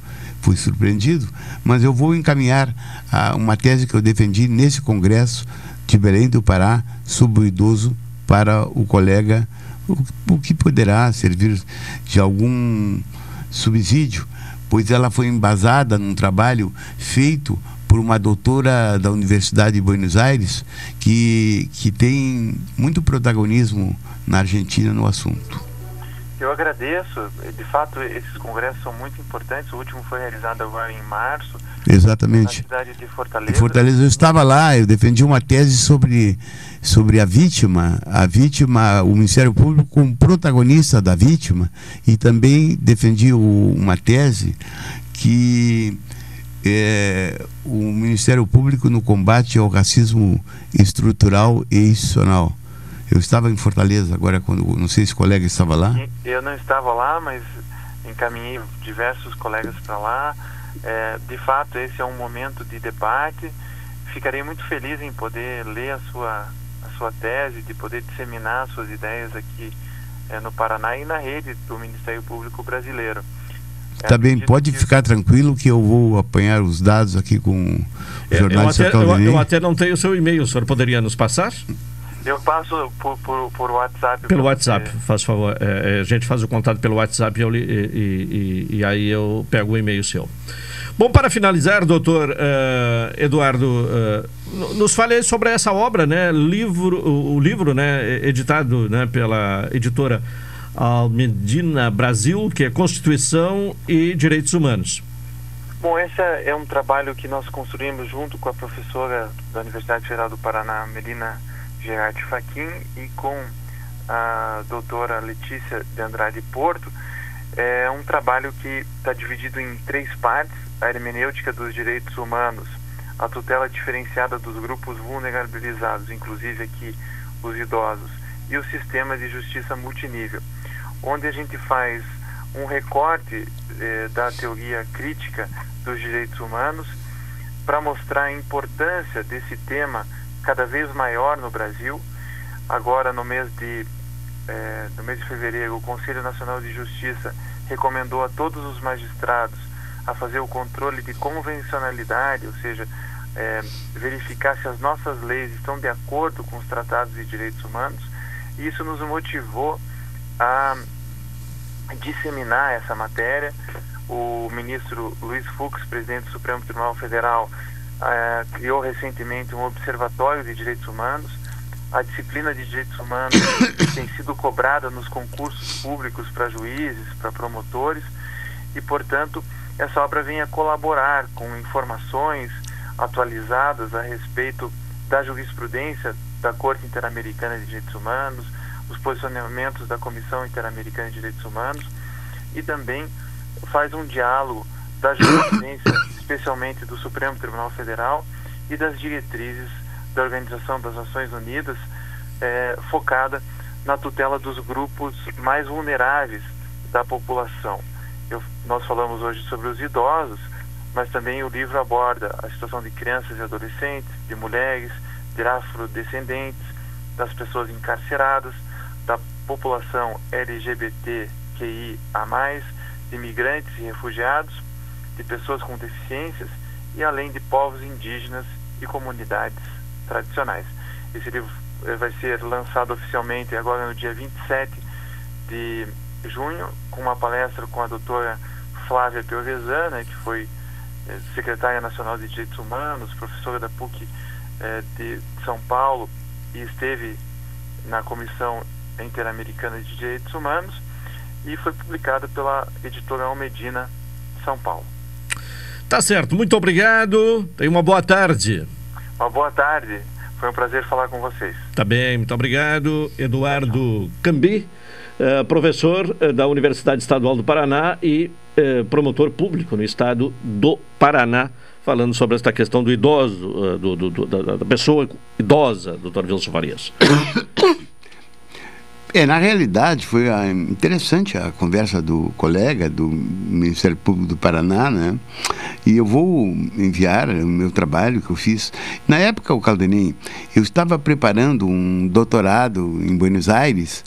fui surpreendido, mas eu vou encaminhar a, uma tese que eu defendi nesse congresso de Belém do Pará sobre o idoso para o colega, o, o que poderá servir de algum subsídio, pois ela foi embasada num trabalho feito por uma doutora da Universidade de Buenos Aires que, que tem muito protagonismo na Argentina no assunto. Eu agradeço. De fato, esses congressos são muito importantes. O último foi realizado agora em março. Exatamente. Na cidade de Fortaleza. Em Fortaleza eu estava lá, eu defendi uma tese sobre, sobre a vítima, a vítima, o Ministério Público como protagonista da vítima, e também defendi o, uma tese que é, o Ministério Público no combate ao racismo estrutural e institucional. Eu estava em Fortaleza agora, quando não sei se o colega estava lá. Eu não estava lá, mas encaminhei diversos colegas para lá. É, de fato, esse é um momento de debate. Ficarei muito feliz em poder ler a sua, a sua tese, de poder disseminar suas ideias aqui é, no Paraná e na rede do Ministério Público Brasileiro. É, tá bem, pode que... ficar tranquilo que eu vou apanhar os dados aqui com o é, jornalista eu até, eu, eu até não tenho o seu e-mail, o senhor poderia nos passar? Eu passo por, por, por WhatsApp. Pelo WhatsApp, você. faz favor. É, a gente faz o contato pelo WhatsApp e, e, e, e aí eu pego o e-mail seu. Bom, para finalizar, doutor uh, Eduardo, uh, nos fale sobre essa obra, né? Livro, o, o, livro, né, editado né, pela editora Almedina Brasil, que é Constituição e Direitos Humanos. Bom, esse é um trabalho que nós construímos junto com a professora da Universidade Federal do Paraná, Melina Gerard Faquin, e com a doutora Letícia de Andrade Porto. É um trabalho que está dividido em três partes a hermenêutica dos direitos humanos, a tutela diferenciada dos grupos vulnerabilizados, inclusive aqui os idosos, e o sistema de justiça multinível, onde a gente faz um recorte eh, da teoria crítica dos direitos humanos para mostrar a importância desse tema cada vez maior no Brasil. Agora, no mês de eh, no mês de fevereiro, o Conselho Nacional de Justiça recomendou a todos os magistrados a fazer o controle de convencionalidade, ou seja, é, verificar se as nossas leis estão de acordo com os tratados de direitos humanos. E isso nos motivou a disseminar essa matéria. O ministro Luiz Fux, presidente do Supremo Tribunal Federal, é, criou recentemente um observatório de direitos humanos. A disciplina de direitos humanos tem sido cobrada nos concursos públicos para juízes, para promotores, e, portanto, essa obra venha colaborar com informações atualizadas a respeito da jurisprudência da Corte Interamericana de Direitos Humanos, os posicionamentos da Comissão Interamericana de Direitos Humanos e também faz um diálogo da jurisprudência, especialmente do Supremo Tribunal Federal e das diretrizes da Organização das Nações Unidas, eh, focada na tutela dos grupos mais vulneráveis da população. Eu, nós falamos hoje sobre os idosos, mas também o livro aborda a situação de crianças e adolescentes, de mulheres, de afrodescendentes, das pessoas encarceradas, da população LGBTQIA+, de imigrantes e refugiados, de pessoas com deficiências e além de povos indígenas e comunidades tradicionais. Esse livro eh, vai ser lançado oficialmente agora no dia 27 de junho, com uma palestra com a doutora Flávia Piovesana, que foi é, secretária nacional de Direitos Humanos, professora da PUC é, de São Paulo e esteve na Comissão Interamericana de Direitos Humanos e foi publicada pela editora Almedina São Paulo. Tá certo, muito obrigado. Tenha uma boa tarde. Uma boa tarde. Foi um prazer falar com vocês. Tá bem, muito obrigado. Eduardo Cambi. Eh, professor eh, da Universidade Estadual do Paraná e uh, promotor público no estado do Paraná, falando sobre esta questão do idoso, do, do, do, da, da, pessoa idosa, doutor Wilson Farias. É, na realidade foi ah, interessante a conversa do colega do Ministério Público do Paraná, né? E eu vou enviar o meu trabalho que eu fiz. Na época, o Caldenim, eu estava preparando um doutorado em Buenos Aires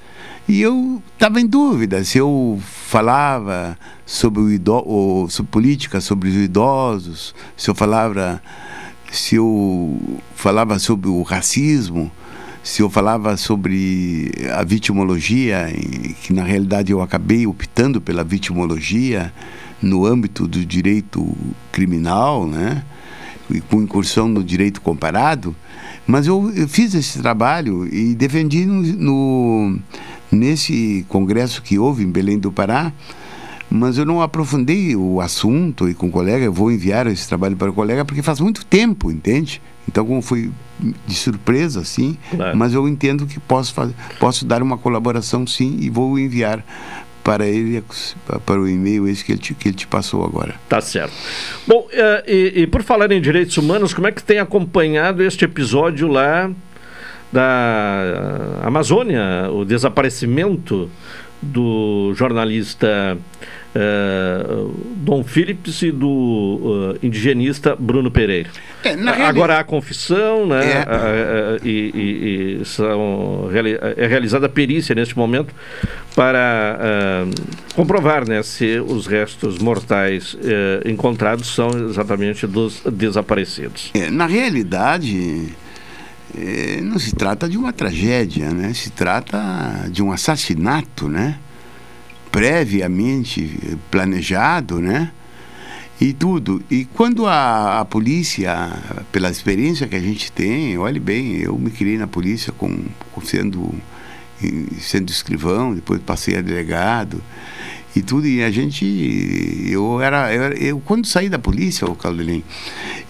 e eu estava em dúvida se eu falava sobre, o ido sobre política, sobre os idosos, se eu falava, se eu falava sobre o racismo, se eu falava sobre a vitimologia, que na realidade eu acabei optando pela vitimologia no âmbito do direito criminal, né? E com incursão no direito comparado, mas eu, eu fiz esse trabalho e defendi no, no nesse congresso que houve em Belém do Pará, mas eu não aprofundei o assunto e com o colega, eu vou enviar esse trabalho para o colega porque faz muito tempo, entende? Então, como foi de surpresa, assim, claro. mas eu entendo que posso, fazer, posso dar uma colaboração, sim, e vou enviar para ele, para o e-mail esse que ele, te, que ele te passou agora. Tá certo. Bom, eh, e, e, por falar em direitos humanos, como é que tem acompanhado este episódio lá da Amazônia, o desaparecimento do jornalista uh, Dom Phillips e do uh, indigenista Bruno Pereira. É, Agora há confissão, né? É. Uh, e, e, e, são, é realizada a perícia neste momento para comprovar né, se os restos mortais encontrados são exatamente dos desaparecidos. É, na realidade é, não se trata de uma tragédia, né? Se trata de um assassinato, né? Previamente planejado, né? E tudo. E quando a, a polícia, pela experiência que a gente tem, olhe bem, eu me criei na polícia com, com sendo, sendo escrivão, depois passei a delegado e tudo. E a gente, eu era, eu, eu quando saí da polícia, o Caldelim,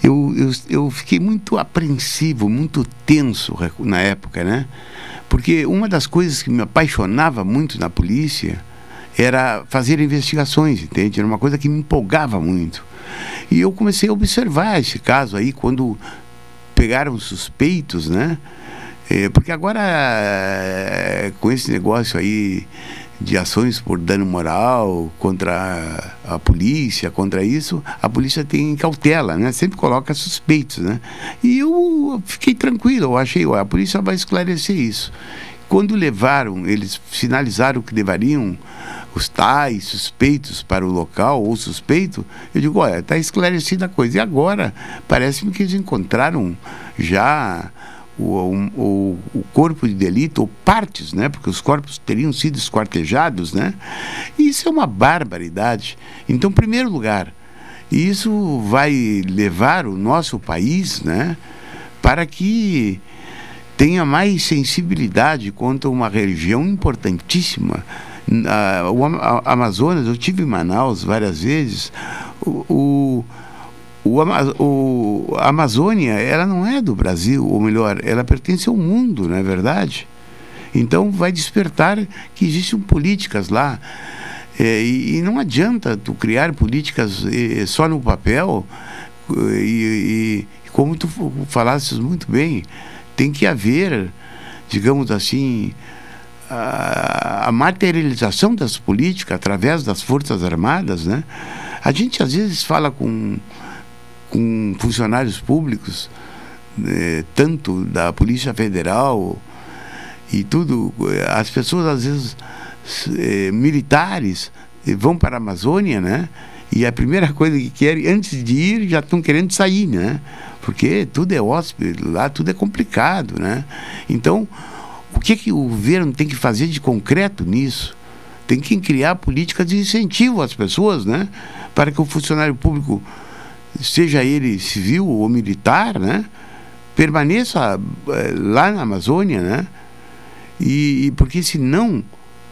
eu, eu, eu fiquei muito apreensivo, muito tenso na época, né? Porque uma das coisas que me apaixonava muito na polícia era fazer investigações, entende? Era uma coisa que me empolgava muito. E eu comecei a observar esse caso aí quando pegaram suspeitos, né? É, porque agora, é, com esse negócio aí de ações por dano moral contra a, a, polícia, contra isso, a polícia tem cautela, né? Sempre coloca suspeitos, né? E eu fiquei tranquilo, eu achei, ó, a polícia vai esclarecer isso. Quando levaram, eles finalizaram que levariam os tais suspeitos para o local ou suspeito, eu digo, olha, está esclarecida a coisa. E agora, parece-me que eles encontraram já o, o, o, corpo de delito, ou partes, né? porque os corpos teriam sido esquartejados, né? E isso é uma barbaridade. Então, em primeiro lugar, isso vai levar o nosso país né, para que tenha mais sensibilidade contra uma região importantíssima. o Amazonas, eu tive em Manaus várias vezes. o, o o, a Amazônia, ela não é do Brasil, ou melhor, ela pertence ao mundo, não é verdade? Então vai despertar que existem políticas lá. É, e, e, não adianta tu criar políticas é, só no papel, e, e, como tu falasses muito bem, tem que haver, digamos assim, a, a materialização das políticas através das Forças Armadas, né? A gente às vezes fala com com funcionários públicos, né, tanto da Polícia Federal e tudo, as pessoas às vezes eh, militares vão para a Amazônia, né? E a primeira coisa que querem, antes de ir, já estão querendo sair, né? Porque tudo é hóspede, lá tudo é complicado, né? Então, o que, que o governo tem que fazer de concreto nisso? Tem que criar políticas de incentivo às pessoas, né? Para que o funcionário público seja ele civil ou militar, né? permaneça eh, lá na Amazônia, né? E, e, porque senão,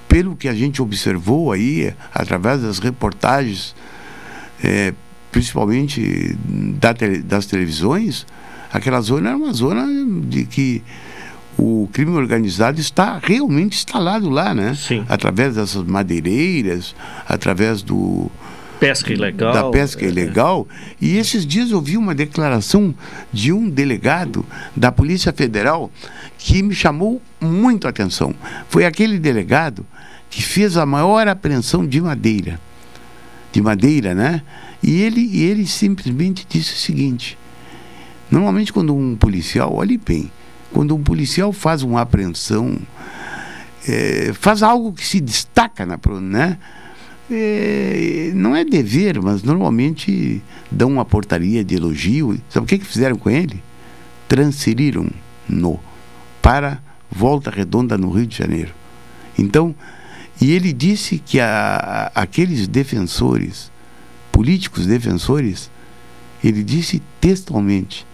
pelo que a gente observou aí, através das reportagens, é, principalmente da das televisões, aquela zona era uma zona de que o crime organizado está realmente instalado lá, né? Sim. Através dessas madeireiras, através do, pesca ilegal. Da pesca é. ilegal. E esses dias eu vi uma declaração de um delegado da Polícia Federal que me chamou muito a atenção. Foi aquele delegado que fez a maior apreensão de madeira. De madeira, né? E ele, ele simplesmente disse o seguinte: normalmente quando um policial, olhe bem, quando um policial faz uma apreensão, é, faz algo que se destaca na, né? é, não é dever, mas normalmente dão uma portaria de elogio. Sabe o que, que fizeram com ele? Transferiram-no para Volta Redonda, no Rio de Janeiro. Então, e ele disse que a, a, aqueles defensores, políticos defensores, ele disse textualmente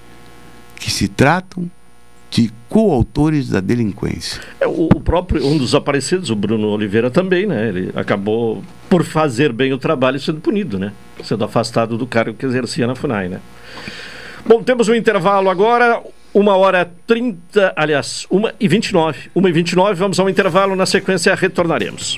que se tratam de coautores da delinquência. É, o, o, próprio, um dos aparecidos, o Bruno Oliveira também, né? Ele acabou, por fazer bem o trabalho, sendo punido, né? Sendo afastado do cargo que exercia na FUNAI, né? Bom, temos um intervalo agora, uma hora trinta, aliás, uma e vinte e nove. Uma e vinte e nove, vamos ao intervalo, na sequência retornaremos.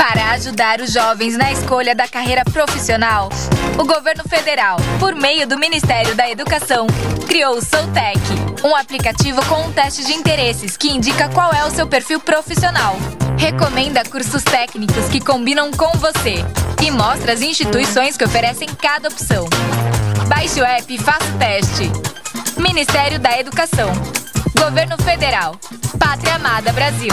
Para ajudar os jovens na escolha da carreira profissional, o governo federal, por meio do Ministério da Educação, criou o Soutec, um aplicativo com um teste de interesses que indica qual é o seu perfil profissional. Recomenda cursos técnicos que combinam com você e mostra as instituições que oferecem cada opção. Baixe o app e faça o teste. Ministério da Educação. Governo Federal. Pátria Amada Brasil.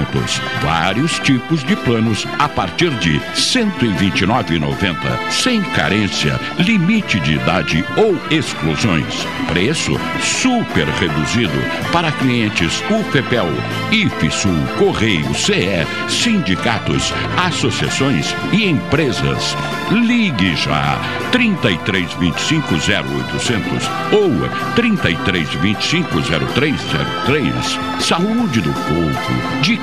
descontos, vários tipos de planos a partir de R$ 129,90, sem carência, limite de idade ou exclusões. Preço super reduzido para clientes UFPEL, IFSUL, Correio, CE, sindicatos, associações e empresas. Ligue já 3325 0800 ou 3325 0303. Saúde do povo, de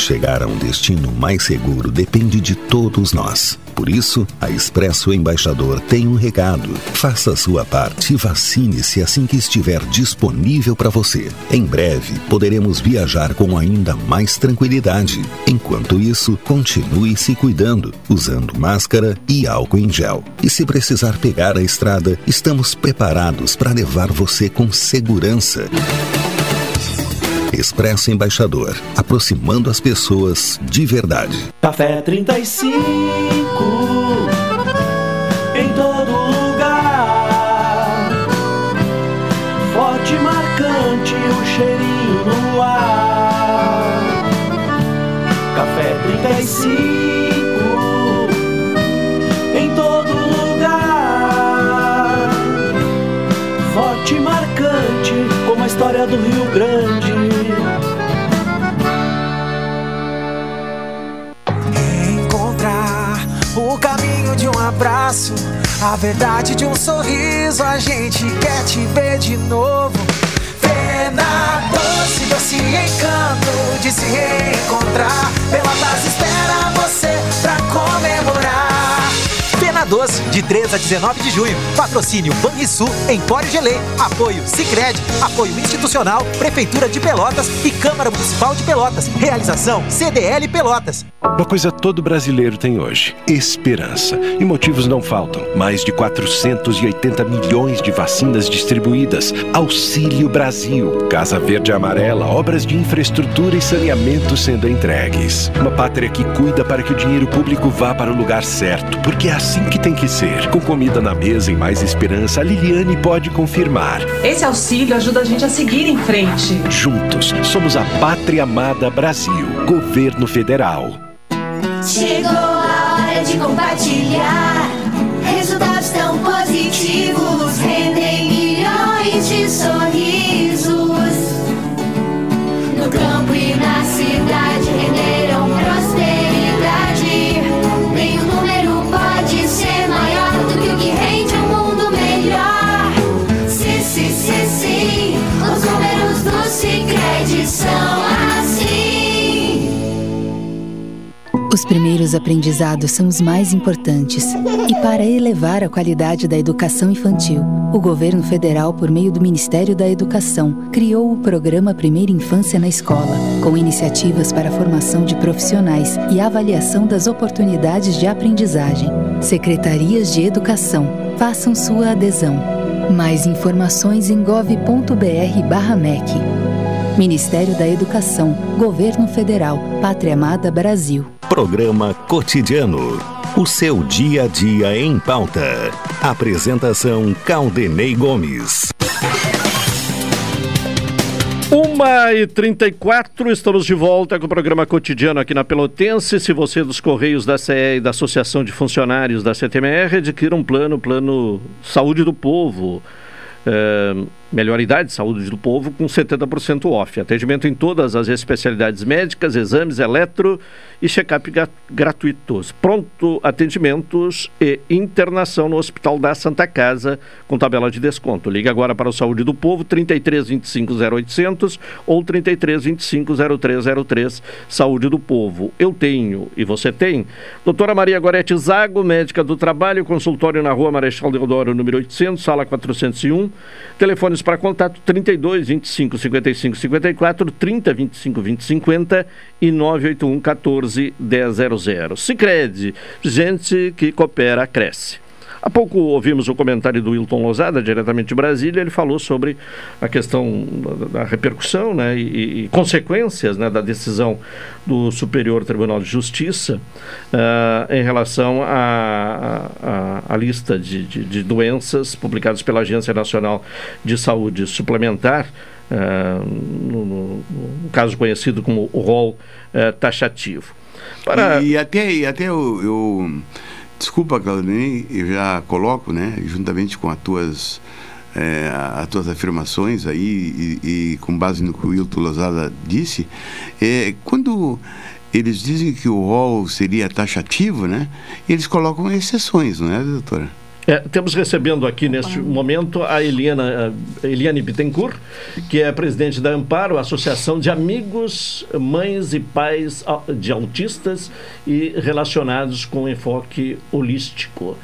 Chegar a um destino mais seguro depende de todos nós. Por isso, a Expresso Embaixador tem um recado. Faça a sua parte e vacine-se assim que estiver disponível para você. Em breve, poderemos viajar com ainda mais tranquilidade. Enquanto isso, continue se cuidando, usando máscara e álcool em gel. E se precisar pegar a estrada, estamos preparados para levar você com segurança. Expresso Embaixador, aproximando as pessoas de verdade. Café 35 em todo lugar. Forte, marcante, o cheirinho no ar. Café 35 em todo lugar. Forte, marcante, como a história do Rio Grande. Abraço, a verdade de um sorriso. A gente quer te ver de novo. Pena doce, doce encanto de se reencontrar. Pelotas espera você pra comemorar. Doce, de 3 a 19 de junho. Patrocínio Banrisul, Empório Gelê. Apoio Cicred, apoio institucional, Prefeitura de Pelotas e Câmara Municipal de Pelotas. Realização CDL Pelotas. Uma coisa todo brasileiro tem hoje: esperança. E motivos não faltam. Mais de 480 milhões de vacinas distribuídas. Auxílio Brasil. Casa Verde Amarela, obras de infraestrutura e saneamento sendo entregues. Uma pátria que cuida para que o dinheiro público vá para o lugar certo, porque é assim que tem que ser. Com comida na mesa e mais esperança, a Liliane pode confirmar. Esse auxílio ajuda a gente a seguir em frente. Juntos, somos a Pátria Amada Brasil. Governo Federal. Chegou a hora de compartilhar. Resultados tão positivos rendem milhões de sorrisos. No campo e primeiros aprendizados são os mais importantes. E para elevar a qualidade da educação infantil, o governo federal, por meio do Ministério da Educação, criou o programa Primeira Infância na Escola, com iniciativas para a formação de profissionais e avaliação das oportunidades de aprendizagem. Secretarias de Educação, façam sua adesão. Mais informações em gov.br/mec. Ministério da Educação, Governo Federal, Pátria Amada Brasil. Programa Cotidiano. O seu dia a dia em pauta. Apresentação Caldenei Gomes. Uma e 34 estamos de volta com o programa cotidiano aqui na Pelotense. Se você é dos Correios da CE e da Associação de Funcionários da CTMR, adquira um plano, plano Saúde do Povo. É, melhor idade, saúde do povo, com 70% off. Atendimento em todas as especialidades médicas, exames, eletro e check-up gratuitos. Pronto atendimentos e internação no Hospital da Santa Casa, com tabela de desconto. Ligue agora para o Saúde do Povo, 33 25 0800 ou 33 25 0303. Saúde do Povo. Eu tenho e você tem. Doutora Maria Gorete Zago, médica do trabalho, consultório na rua Marechal Deodoro, número 800, sala 401. Telefones para contato 32 25 55 54, 30 25 20 50 e 981 14 100. Sicredi, gente que coopera cresce. Há pouco ouvimos o comentário do Wilton Lozada, diretamente de Brasília, ele falou sobre a questão da, repercussão né, e, e, consequências né, da decisão do Superior Tribunal de Justiça uh, em relação à lista de, de, de doenças publicadas pela Agência Nacional de Saúde Suplementar, Uh, no, no, no, caso conhecido como rol uh, taxativo. Para... E, e, até, e até eu, eu desculpa, Claudinei, eu já coloco, né, juntamente com as tuas, é, as tuas afirmações aí e, e, com base no que o Wilton Lozada disse, é, quando eles dizem que o rol seria taxativo, né, eles colocam exceções, não é, doutora? É, temos recebendo aqui neste momento a Eliana, a Eliane Bittencourt, que é presidente da Amparo, Associação de Amigos, Mães e Pais de Autistas e relacionados com enfoque holístico.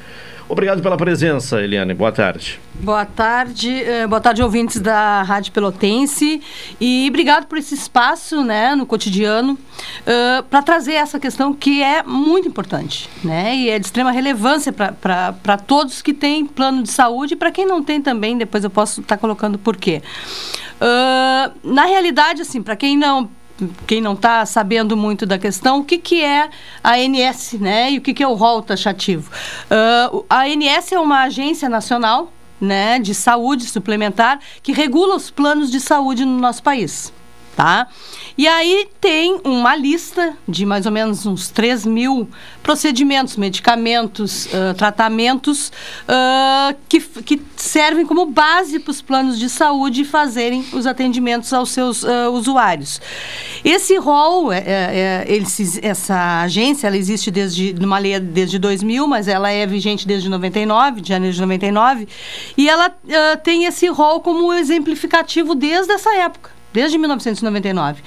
Obrigado pela presença, Eliane. Boa tarde. Boa tarde, eh, boa tarde, ouvintes da Rádio Pelotense. E obrigado por esse espaço né, no cotidiano uh, eh, para trazer essa questão que é muito importante né, e é de extrema relevância para todos que têm plano de saúde e para quem não tem também, depois eu posso estar tá colocando por quê. Uh, na realidade, assim, para quem não quem não está sabendo muito da questão, o que, que é a ANS, né? E o que, que é o rol taxativo? Uh, a ANS é uma agência nacional né, de saúde suplementar que regula os planos de saúde no nosso país tá? E aí tem uma lista de mais ou menos uns 3 mil procedimentos, medicamentos, uh, tratamentos uh, que, que servem como base para os planos de saúde fazerem os atendimentos aos seus uh, usuários. Esse rol, é, é, é essa agência, ela existe desde numa lei desde 2000, mas ela é vigente desde 99, de janeiro de 99, e ela tem esse rol como exemplificativo desde essa época desde 1999, uh,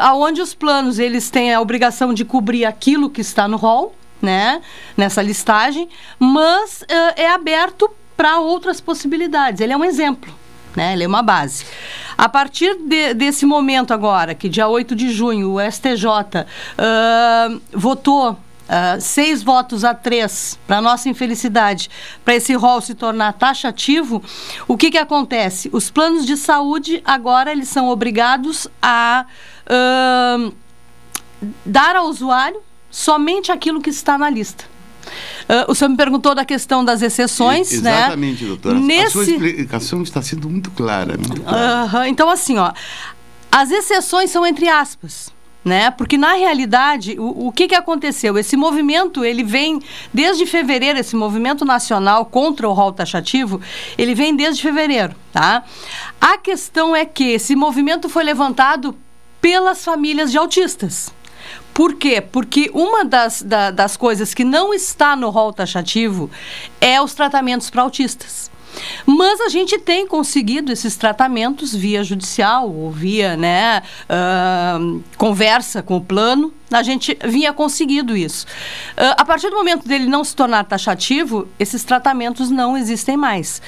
aonde os planos eles têm a obrigação de cobrir aquilo que está no rol, né, nessa listagem, mas uh, é aberto para outras possibilidades. Ele é um exemplo, né? Ele é uma base. A partir de, desse momento agora, que dia 8 de junho o STJ uh, votou Uh, seis votos a três, para nossa infelicidade, para esse rol se tornar taxativo, o que, que acontece? Os planos de saúde agora eles são obrigados a uh, dar ao usuário somente aquilo que está está Uh, o senhor me perguntou da questão das exceções, e, né? Exatamente, doutora. Nesse... A sua explicação está sendo muito clara. Muito clara. Uh, então, assim, ó, as exceções são entre aspas né? Porque na realidade, o, o que, que aconteceu? Esse movimento, ele vem desde fevereiro, esse movimento nacional contra o rol taxativo, ele vem desde fevereiro, tá? A questão é que esse movimento foi levantado pelas famílias de autistas. Por quê? Porque uma das, da, das coisas que não está no rol taxativo é os tratamentos para autistas. Mas a gente tem conseguido esses tratamentos via judicial ou via né, ah, conversa com o plano. A gente vinha conseguindo isso. Ah, a partir do momento dele não se tornar taxativo, esses tratamentos não existem mais.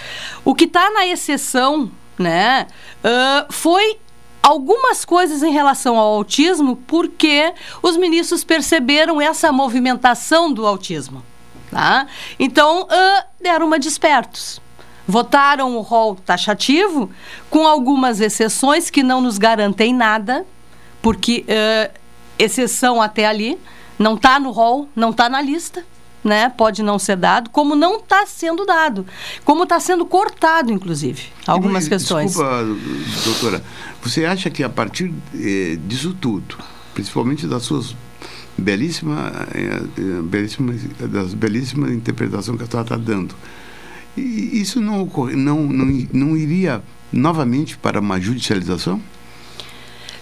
O que está na exceção né, ah, foi algumas coisas em relação ao autismo, porque os ministros perceberam essa movimentação do autismo. Tá? Então, ah, deram uma de espertos. Votaram o rol taxativo, com algumas exceções que não nos garantem nada, porque ah, exceção até ali não está no rol, não está na lista. Né? Pode não ser dado, como não está sendo dado, como está sendo cortado, inclusive, algumas E, questões. Desculpa, doutora. Você acha que a partir eh, disso tudo, principalmente das suas belíssimas, eh, eh, belíssimas, das belíssimas interpretações que a senhora está dando, e isso não, ocorre, não, não, não iria novamente para uma judicialização?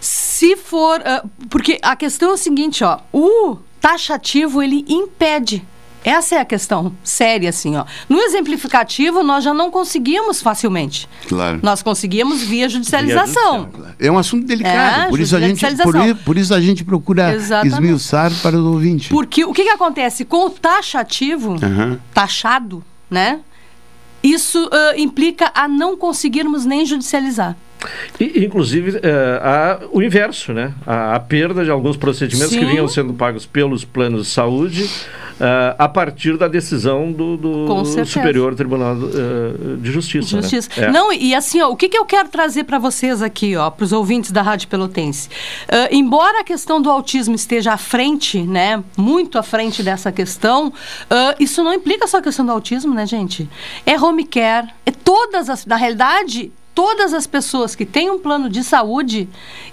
Se for. ah, porque a questão é o seguinte, ó. O taxativo, ele impede. Essa é a questão séria, assim, ó. No exemplificativo, nós já não conseguimos facilmente. Claro. Nós conseguimos via judicialização. É um assunto delicado, É, por, isso a gente, por, por isso a gente procura Exatamente. esmiuçar para o ouvinte. Porque o que, que acontece? Com o taxativo, Aham. taxado, né? Isso ah, implica a não conseguirmos nem judicializar. E, inclusive, há o inverso, né? A, a perda de alguns procedimentos que Sim. vinham sendo pagos pelos planos de saúde eh, a partir da decisão do, do. Superior Tribunal eh, de Justiça. né? Justiça. É. Não, e assim, ó, o que, que eu quero trazer para vocês aqui, ó, para os ouvintes da Rádio Pelotense? Ah, embora a questão do autismo esteja à frente, né, muito à frente dessa questão, isso não implica só a questão do autismo, né, gente? É home care, é todas as, na realidade, todas as pessoas que têm um plano de saúde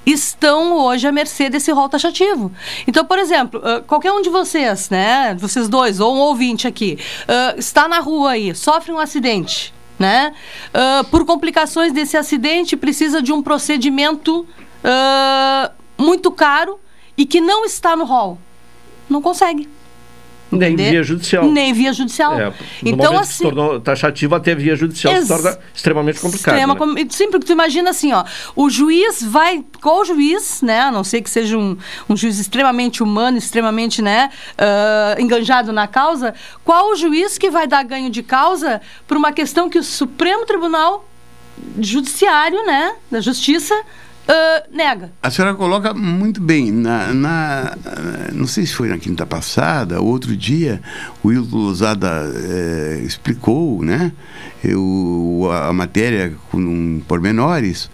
estão hoje à mercê desse rol taxativo. Então, por exemplo, ah, qualquer um de vocês, né, vocês dois, ou um ouvinte aqui, ah, está na rua aí, sofre um acidente, né? Ah, por complicações desse acidente, precisa de um procedimento muito caro e que não está no rol. Não consegue. Nem entender? via judicial. Nem via judicial. É, então, assim. se tornou taxativo, até via judicial se torna extremamente complicado. Extrema, né? com- Sim, porque tu imagina assim, ó, o juiz vai, qual juiz, né, a não ser que seja um, um juiz extremamente humano, extremamente, né, ah, enganjado na causa, qual o juiz que vai dar ganho de causa por uma questão que o Supremo Tribunal Judiciário, né, da Justiça, ah, nega. A senhora coloca muito bem. Na, na- não sei se foi na quinta passada, outro dia, o Wilton Lousada eh, explicou né, eu, a, a matéria com pormenores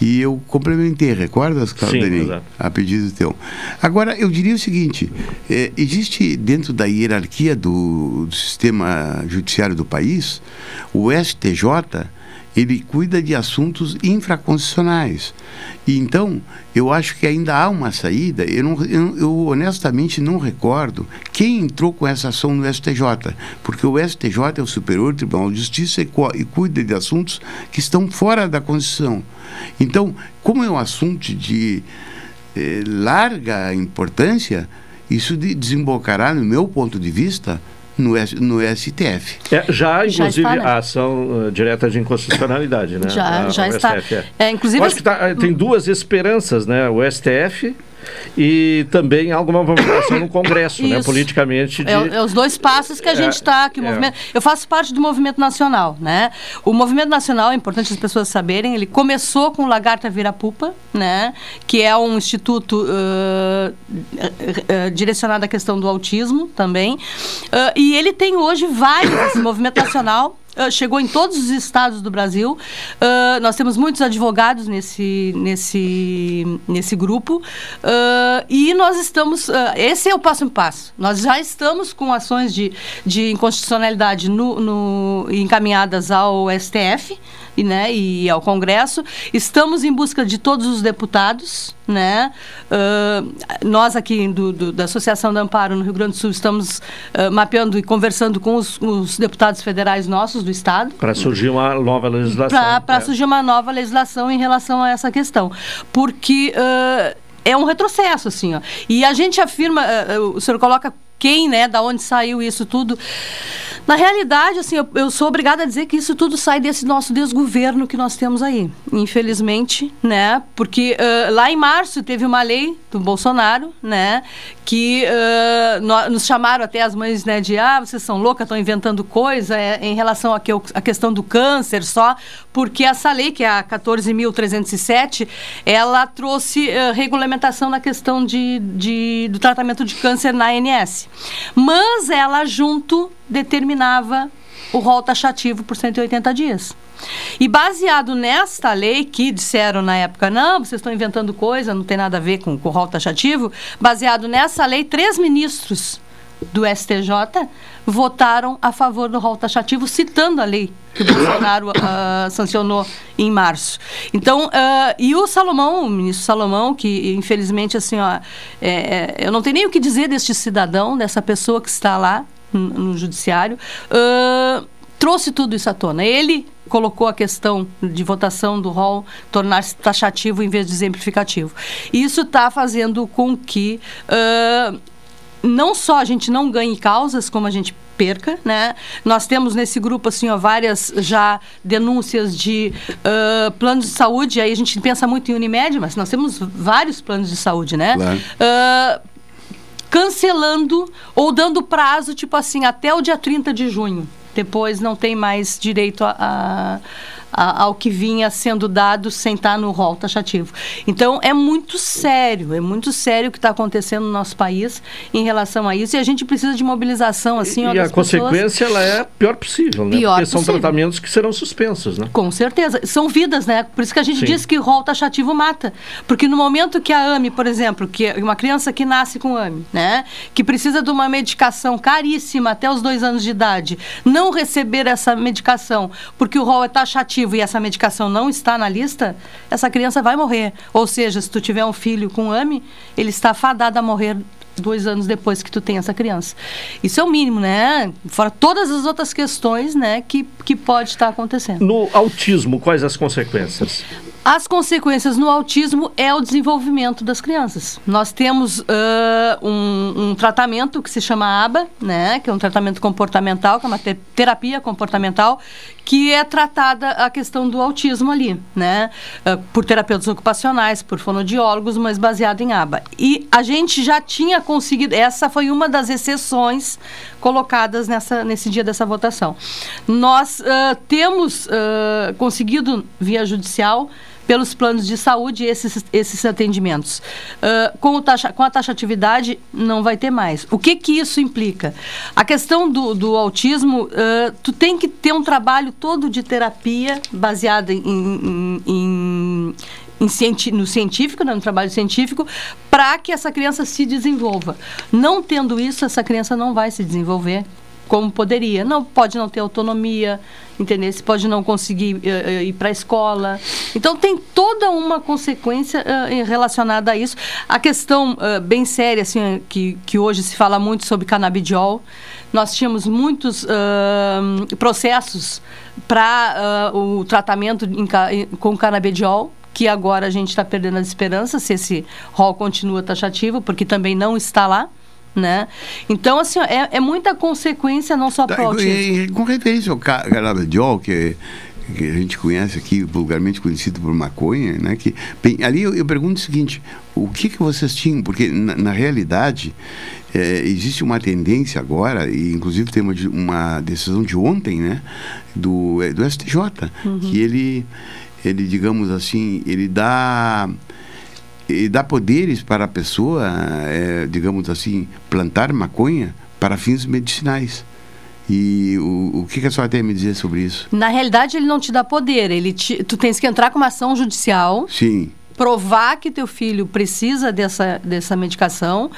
e eu complementei, recordas, Claudinei? exato. A pedido teu. Agora, eu diria o seguinte: eh, existe dentro da hierarquia do, do sistema judiciário do país, o STJ ele cuida de assuntos infraconstitucionais. E então, eu acho que ainda há uma saída. Eu, não- eu- eu honestamente não recordo quem entrou com essa ação no STJ, porque o STJ é o Superior Tribunal de Justiça e, e cuida de assuntos que estão fora da Constituição. Então, como é um assunto de eh, larga importância, isso de- desembocará, no meu ponto de vista, no, no STF. É, já, Já inclusive, está, né? a ação eh, direta de inconstitucionalidade, né? Já- A- já o está. STF, é. É, inclusive Eu acho que tá, eh, tem duas esperanças, né? O STF e também alguma movimentação no Congresso, né? Politicamente. De... É, é os dois passos que a É, gente está. que o é. movimento. Eu faço parte do movimento nacional, né? O movimento nacional é importante as pessoas saberem. Ele começou com o Lagarta Virapupa, né? Que é um instituto eh, eh, direcionado à questão do autismo também. E ele tem hoje vários. Esse movimento nacional ah, chegou em todos os estados do Brasil. Ah, nós temos muitos advogados nesse, nesse, nesse grupo. Ah, e nós estamos. esse é o próximo passo. Nós já estamos com ações de, de inconstitucionalidade no, no- encaminhadas ao STF. E, né, e ao Congresso. Estamos em busca de todos os deputados. Né? Ah, nós aqui do, do- da Associação da Amparo no Rio Grande do Sul estamos ah, mapeando e conversando com os, os deputados federais nossos do Estado Para surgir uma nova legislação. para É. surgir uma nova legislação em relação a essa questão. Porque ah, é um retrocesso, assim, ó. E a gente afirma, o senhor coloca quem, né, da onde saiu isso tudo. Na realidade, assim, eu, eu sou obrigada a dizer que isso tudo sai desse nosso desgoverno que nós temos aí, infelizmente, né? Porque ah, lá em março teve uma lei do Bolsonaro, né? Que ah, nó- nos chamaram até as mães, né? De ah, vocês são loucas, estão inventando coisa é, em relação à que, questão do câncer só, porque essa lei, que é a 14.307, ela trouxe ah, regulamentação na questão de, de- do tratamento de câncer na ANS. Mas ela junto determinava o rol taxativo por 180 dias. E baseado nesta lei, que disseram na época, não, vocês estão inventando coisa, não tem nada a ver com, com o rol taxativo, baseado nessa lei, três ministros do STJ votaram a favor do rol taxativo, citando a lei que o Bolsonaro ah, sancionou em março. Então, ah, e o Salomão, o ministro Salomão, que infelizmente, assim, ó, é, é, eu não tenho nem o que dizer deste cidadão, dessa pessoa que está lá no, judiciário, ah, trouxe tudo isso à tona. Ele colocou a questão de votação do rol tornar-se taxativo em vez de exemplificativo. Isso está fazendo com que não só a gente não ganhe causas, como a gente perca, né? Nós temos nesse grupo assim ó, várias já denúncias de ah, planos de saúde. Aí a gente pensa muito em Unimed, mas nós temos vários planos de saúde, né? Claro. Ah, cancelando ou dando prazo, tipo assim, até o dia 30 de junho. Depois não tem mais direito a, a- a- ao que vinha sendo dado sem estar no rol taxativo. Então, é muito sério, é muito sério o que está acontecendo no nosso país em relação a isso. E a gente precisa de mobilização, assim, ó, e a pessoas. consequência ela é a pior possível, né? Pior Porque são possível. tratamentos que serão suspensos, né? Com certeza. São vidas, né? Por isso que a gente Sim. diz que rol taxativo mata. Porque no momento que a AME, por exemplo, que é uma criança que nasce com AME, né? Que precisa de uma medicação caríssima até os dois anos de idade, não receber essa medicação porque o rol é taxativo e essa medicação não está na lista, essa criança vai morrer. Ou seja, se tu tiver um filho com AME, ele está fadado a morrer dois anos depois que tu tem essa criança. Isso é o mínimo, né? Fora todas as outras questões, né, que, que pode estar acontecendo. No autismo, quais as consequências? As consequências no autismo é o desenvolvimento das crianças. Nós temos ah, um, um tratamento que se chama ABA, né, que é um tratamento comportamental, que é uma te- terapia comportamental, que é tratada a questão do autismo ali, né, ah, por terapeutas ocupacionais, por fonoaudiólogos, mas baseado em ABA. E a gente já tinha conseguido, essa foi uma das exceções colocadas nessa, nesse dia dessa votação. Nós ah, temos ah, conseguido, via judicial, pelos planos de saúde esses, esses atendimentos. Ah, com, o taxa, com a taxatividade, não vai ter mais. O que que isso implica? A questão do, do autismo, ah, tu tem que ter um trabalho todo de terapia baseado em, em- em- no científico, né, no trabalho científico, para que essa criança se desenvolva. Não tendo isso, essa criança não vai se desenvolver como poderia. Não pode não ter autonomia, entendeu? Se pode não conseguir eh, ir para a escola. Então tem toda uma consequência eh, relacionada a isso. A questão eh, bem séria, assim, que, que hoje se fala muito sobre canabidiol. Nós tínhamos muitos processos para o tratamento em- com canabidiol que agora a gente está perdendo as esperanças se esse rol continua taxativo, porque também não está lá. Né? Então, assim, é, é muita consequência não só Tá, para o autismo. e- com referência ao ca- canabidiol, que, que a gente conhece aqui, vulgarmente conhecido por maconha, né? Que, bem, ali eu, eu pergunto o seguinte, o que, que vocês tinham? Porque, na, na realidade, eh, existe uma tendência agora, e inclusive tem uma, uma decisão de ontem, né? Do, eh, do STJ, Uhum. que ele, ele, digamos assim, ele dá e dá poderes para a pessoa, eh, digamos assim, plantar maconha para fins medicinais. E o, o que, que a senhora tem a me dizer sobre isso? Na realidade, ele não te dá poder. Ele te- tu tens que entrar com uma ação judicial, Sim. provar que teu filho precisa dessa, dessa medicação.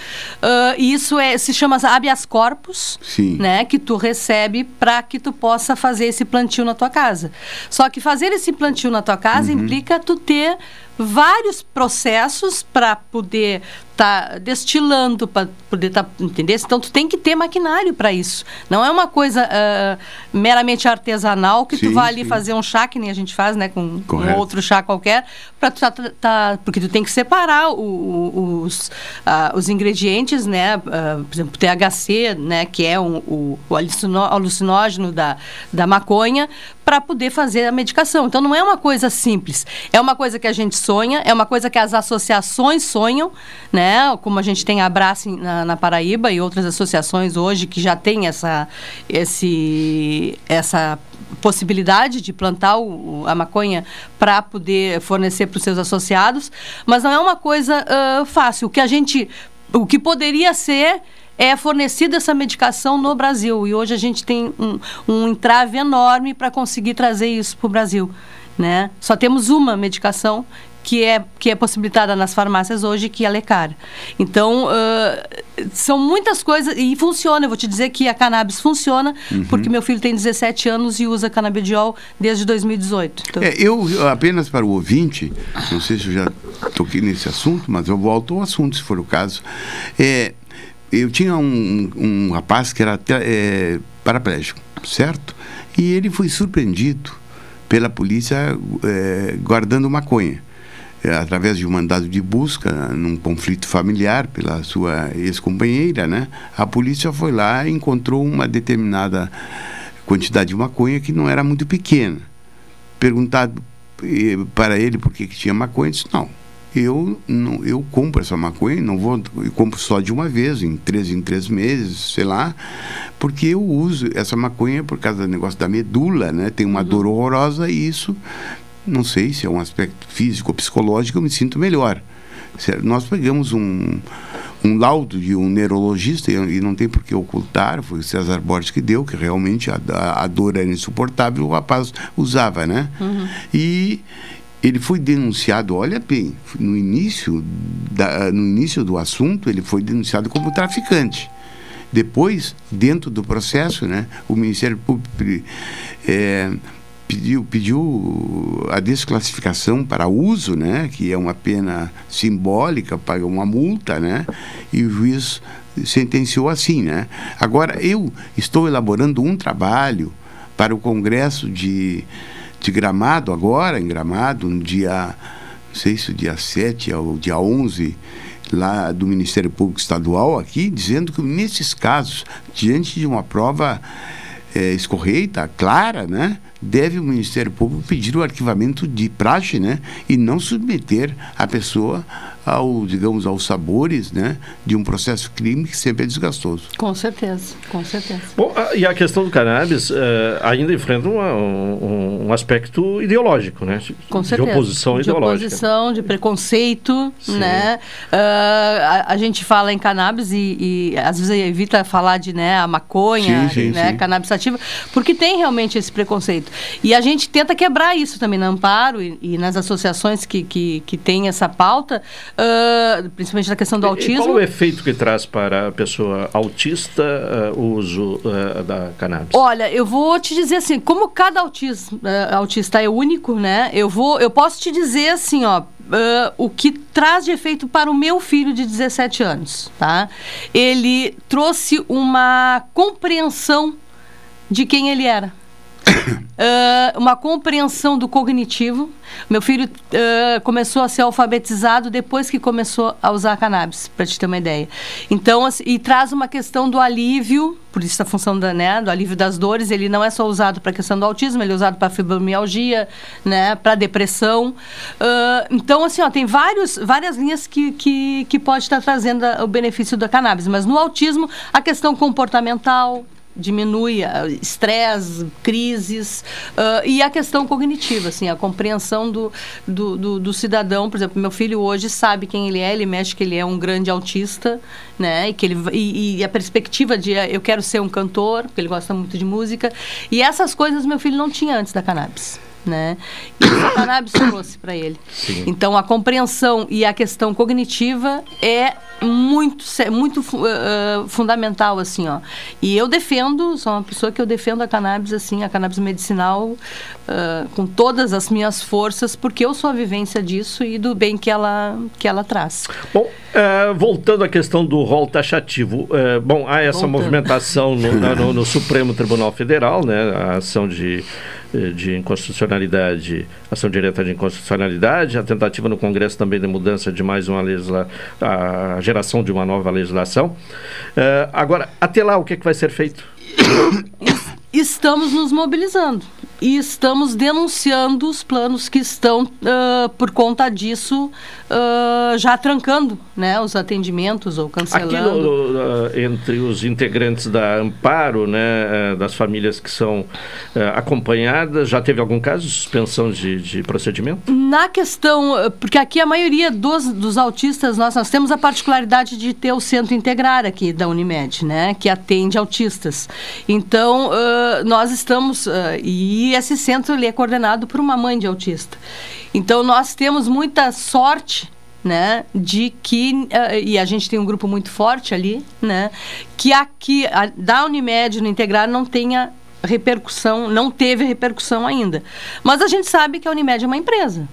E isso é, se chama habeas corpus, Sim. né? Que tu recebe para que tu possa fazer esse plantio na tua casa. Só que fazer esse plantio na tua casa Uhum. implica tu ter vários processos para poder estar destilando, para poder estar, entender? Então tu tem que ter maquinário para isso. Não é uma coisa ah, meramente artesanal que tu Sim, vai ali sim. fazer um chá que nem a gente faz, né, com um outro chá qualquer, para tu tá, tá- porque tu tem que separar o- o- os, ah, os ingredientes, né, ah, por exemplo, THC, né, que é um- o, o alucinógeno da, da maconha, para poder fazer a medicação. Então não é uma coisa simples, é uma coisa que a gente sonha, é uma coisa que as associações sonham, né, como a gente tem a Abrace na, na Paraíba e outras associações hoje que já tem essa esse essa possibilidade de plantar o- a maconha para poder fornecer para os seus associados, mas não é uma coisa ah, fácil. O que a gente, o que poderia ser é fornecida essa medicação no Brasil e hoje a gente tem um, um entrave enorme para conseguir trazer isso para o Brasil, né? Só temos uma medicação que é, que é possibilitada nas farmácias hoje, que é a Lecar. Então, ah, são muitas coisas, e funciona, eu vou te dizer que a cannabis funciona, Uhum. porque meu filho tem 17 anos e usa canabidiol desde 2018. Então, É, eu, apenas para o ouvinte, não sei se eu já toquei nesse assunto, mas eu volto ao assunto, se for o caso. É, eu tinha um, um rapaz que era é, paraplégico, certo? E ele foi surpreendido pela polícia é, guardando maconha. É, através de um mandado de busca, num conflito familiar pela sua ex-companheira, né? A polícia foi lá e encontrou uma determinada quantidade de maconha que não era muito pequena perguntado eh, para ele por que, que tinha maconha, ele disse, não, eu, não, eu compro essa maconha, não vou, eu compro só de uma vez, em três em três meses, sei lá, porque eu uso essa maconha por causa do negócio da medula, né? Tem uma dor horrorosa e isso, não sei se é um aspecto físico ou psicológico, eu me sinto melhor. Se- Nós pegamos um, um laudo de um neurologista e, não tem por que ocultar, foi o César Borges que deu, que realmente a, a, dor era insuportável, o rapaz usava, né? E ele foi denunciado, olha bem, no início, da, no início do assunto, ele foi denunciado como traficante. Depois, dentro do processo, né, o Ministério Público eh, pediu, pediu a desclassificação para uso, né, que é uma pena simbólica, paga uma multa, né, e o juiz sentenciou assim, né. Agora eu estou elaborando um trabalho para o Congresso de, de Gramado agora, em Gramado, no dia, não sei se o dia 7 ou dia 11, lá do Ministério Público Estadual aqui, dizendo que nesses casos, diante de uma prova eh, escorreita, clara, né, deve o Ministério Público pedir o arquivamento de praxe, né, e não submeter a pessoa ao, digamos, aos sabores, né, de um processo crime que sempre é desgastoso. Com certeza, com certeza. Bom, a- e a questão do cannabis eh, ainda enfrenta uma- um, um aspecto ideológico, né? Com de certeza. oposição de ideológica. oposição, de preconceito, Sim. né? Ah, a, a gente fala em cannabis e, e às vezes evita falar de né, a maconha, Sim, sim, né, sim. cannabis sativa, porque tem realmente esse preconceito. E a gente tenta quebrar isso também na Amparo e, e nas associações que, que, que têm essa pauta, ah, principalmente na questão do E autismo. qual o efeito que traz para a pessoa autista eh, o uso eh, da cannabis? Olha, eu vou te dizer assim, como cada autismo, autista é único, né? Eu vou, eu posso te dizer assim, ó, eh, o que traz de efeito para o meu filho de 17 anos, tá? Ele trouxe uma compreensão de quem ele era. Ah, uma compreensão do cognitivo. Meu filho ah, começou a ser alfabetizado depois que começou a usar cannabis, para te ter uma ideia. Então, assim, e traz uma questão do alívio, por isso a função da, né, do alívio das dores. Ele não é só usado para a questão do autismo, ele é usado para fibromialgia, né, para depressão. Ah, então, assim, ó, tem vários, várias linhas que, que, que pode estar trazendo a- o benefício da cannabis. Mas no autismo, a questão comportamental, diminui ah, estresse, crises ah, e a questão cognitiva, assim, a compreensão do, do, do, do cidadão. Por exemplo, meu filho hoje sabe quem ele é, ele mexe que ele é um grande autista, né? E, que ele, e, e a perspectiva de ah, eu quero ser um cantor, porque ele gosta muito de música. E essas coisas meu filho não tinha antes da cannabis. Né? E a cannabis trouxe para ele. Sim. Então a compreensão e a questão cognitiva é muito muito eh, fundamental assim, ó. E eu defendo, sou uma pessoa que eu defendo a cannabis assim, a cannabis medicinal eh, com todas as minhas forças, porque eu sou a vivência disso e do bem que ela que ela traz. Bom, é, voltando à questão do rol taxativo, bom, há essa Voltando. movimentação no, no- no Supremo Tribunal Federal, né, a ação de, de inconstitucionalidade, ação direta de inconstitucionalidade, a tentativa no Congresso também de mudança de mais uma legislação, a geração de uma nova legislação. É, agora, até lá, o que, é que vai ser feito? Estamos nos mobilizando e estamos denunciando os planos que estão, ah, por conta disso, ah, já trancando né, os atendimentos ou Aqui cancelando. no- ah, entre os integrantes da Amparo, né, eh, das famílias que são eh, acompanhadas, já teve algum caso de suspensão de, de procedimento? Na questão, eh, porque aqui a maioria dos, dos autistas, nós, nós temos a particularidade de ter o centro integrar aqui da Unimed, né, que atende autistas. Então, eh, nós estamos, eh, e esse centro ele é coordenado por uma mãe de autista. Então, nós temos muita sorte né, de que eh, e a gente tem um grupo muito forte ali, né, que aqui a, da Unimed no integrar não tenha repercussão, não teve repercussão ainda. Mas a gente sabe que a Unimed é uma empresa,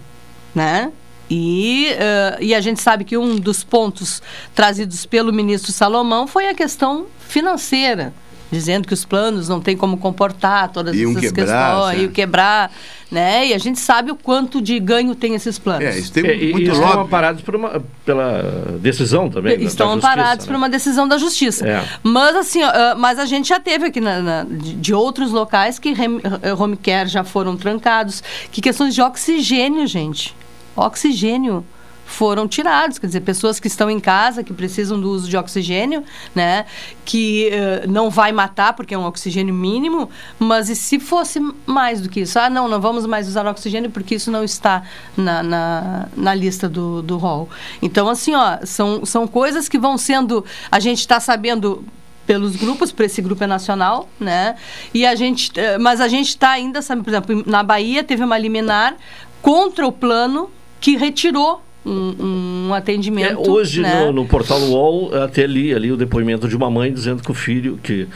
né? E, eh, e a gente sabe que um dos pontos trazidos pelo ministro Salomão foi a questão financeira, dizendo que os planos não têm como comportar todas Iam essas quebrar, questões, né? iam quebrar, né? E a gente sabe o quanto de ganho tem esses planos. É, isso tem É, e muito estão lobby. amparados por uma, pela decisão também. da- Estão da justiça, amparados né? por uma decisão da justiça. É. Mas assim, ah, mas a gente já teve aqui na- na- de, de outros locais que rem- eh, home care já foram trancados, que questões de oxigênio, gente. Oxigênio foram tirados, quer dizer, pessoas que estão em casa, que precisam do uso de oxigênio, né, que eh, não vai matar porque é um oxigênio mínimo, mas e se fosse mais do que isso? Ah, não, não vamos mais usar oxigênio porque isso não está na, na, na lista do, do rol. Então, assim, ó, são, são coisas que vão sendo, a gente está sabendo pelos grupos, por esse grupo é nacional, né? E a gente, eh, mas a gente está ainda, sabe, por exemplo, na Bahia teve uma liminar contra o plano que retirou um, um É, atendimento. hoje né? no, no portal UOL até li ali o depoimento de uma mãe dizendo que o filho que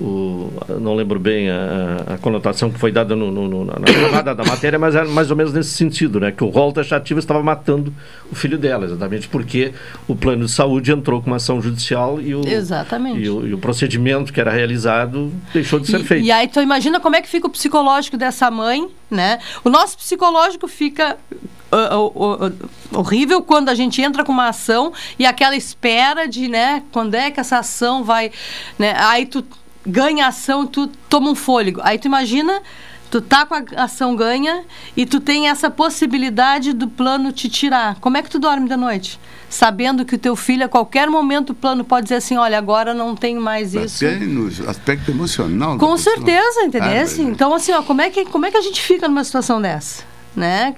o, não lembro bem a, a conotação que foi dada no, no- na chamada da matéria, mas era mais ou menos nesse sentido, né? Que o rol taxativo estava matando o filho dela, exatamente porque o plano de saúde entrou com uma ação judicial e o, Exatamente. e o, e o procedimento que era realizado deixou de ser E, feito. e aí tu imagina como é que fica o psicológico dessa mãe, né? O nosso psicológico fica ah, ah, ah, horrível quando a gente entra com uma ação e aquela espera de, né, quando é que essa ação vai, né? Aí tu ganha ação, tu toma um fôlego. Aí tu imagina Tu tá com a ação ganha e tu tem essa possibilidade do plano te tirar. Como é que tu dorme da noite? Sabendo que o teu filho, a qualquer momento, o plano pode dizer assim, olha, agora não tenho mais isso. Até no aspecto emocional. Com certeza, entendeu? Ah, Assim, então, assim, ó, como é, que, como é que a gente fica numa situação dessa? Né?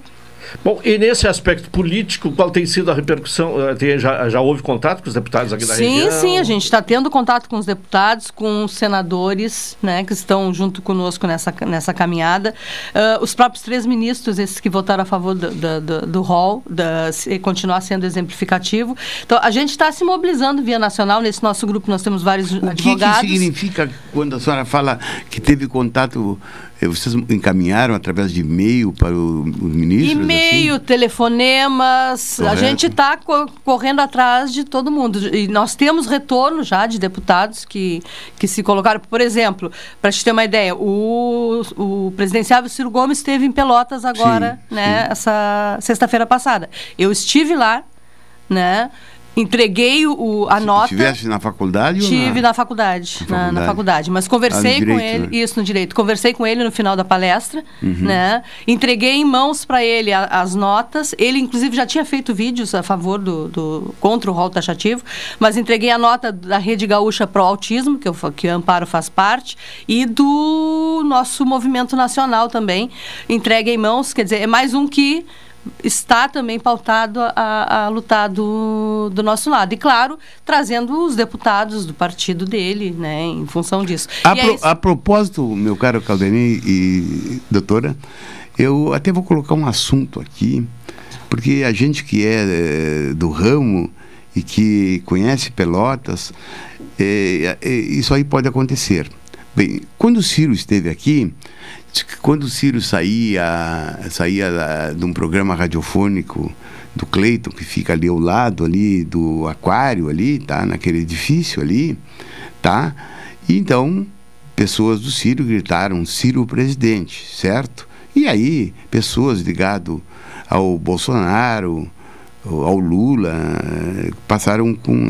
Bom, e nesse aspecto político, qual tem sido a repercussão? Eh, tem- já, já houve contato com os deputados aqui da Sim, região? sim, a gente está tendo contato com os deputados, com os senadores, né, que estão junto conosco nessa, nessa caminhada. Ah, os próprios três ministros, esses que votaram a favor do, do, do, do rol, da, se- continuar sendo exemplificativo. Então, a gente está se mobilizando via nacional. Nesse nosso grupo, nós temos vários O que, que advogados. significa quando a senhora fala que teve contato, eh, vocês encaminharam através de e-mail para o- os ministros? E-mail, assim? telefonemas, a Correto. gente está correndo atrás de todo mundo. E nós temos retorno já de deputados que, que se colocaram. Por exemplo, para te ter uma ideia, o, o presidenciável Ciro Gomes esteve em Pelotas agora, Sim, né, essa sexta-feira passada. Eu estive lá, né? Entreguei o, a nota. Estivesse na faculdade? ou Tive na... na faculdade, Na na, na faculdade. faculdade. Mas Ah, conversei com direito, ele, né? isso no direito. Conversei com ele no final da palestra, Uhum. né? Entreguei em mãos para ele a- as notas. Ele, inclusive, já tinha feito vídeos a favor do, do contra o rol taxativo, mas entreguei a nota da Rede Gaúcha Pro Autismo, que, eu, que o Amparo faz parte, e do nosso movimento nacional também. Entregue em mãos, quer dizer, é mais um que está também pautado a, a lutar do, do nosso lado. E, claro, trazendo os deputados do partido dele, né, em função disso. A, é pro- isso- a propósito, meu caro Caldeni e doutora, Eu até vou colocar um assunto aqui, porque a gente que é eh, do ramo e que conhece Pelotas, eh, eh, isso aí pode acontecer. Bem, quando o Ciro esteve aqui, quando o Ciro saía, saía da- de um programa radiofônico do Cleiton, que fica ali ao lado ali do aquário ali, tá? Naquele edifício ali, tá? E então, pessoas do Ciro gritaram Ciro presidente, certo? E aí, pessoas ligadas ao Bolsonaro, ao Lula, eh, passaram com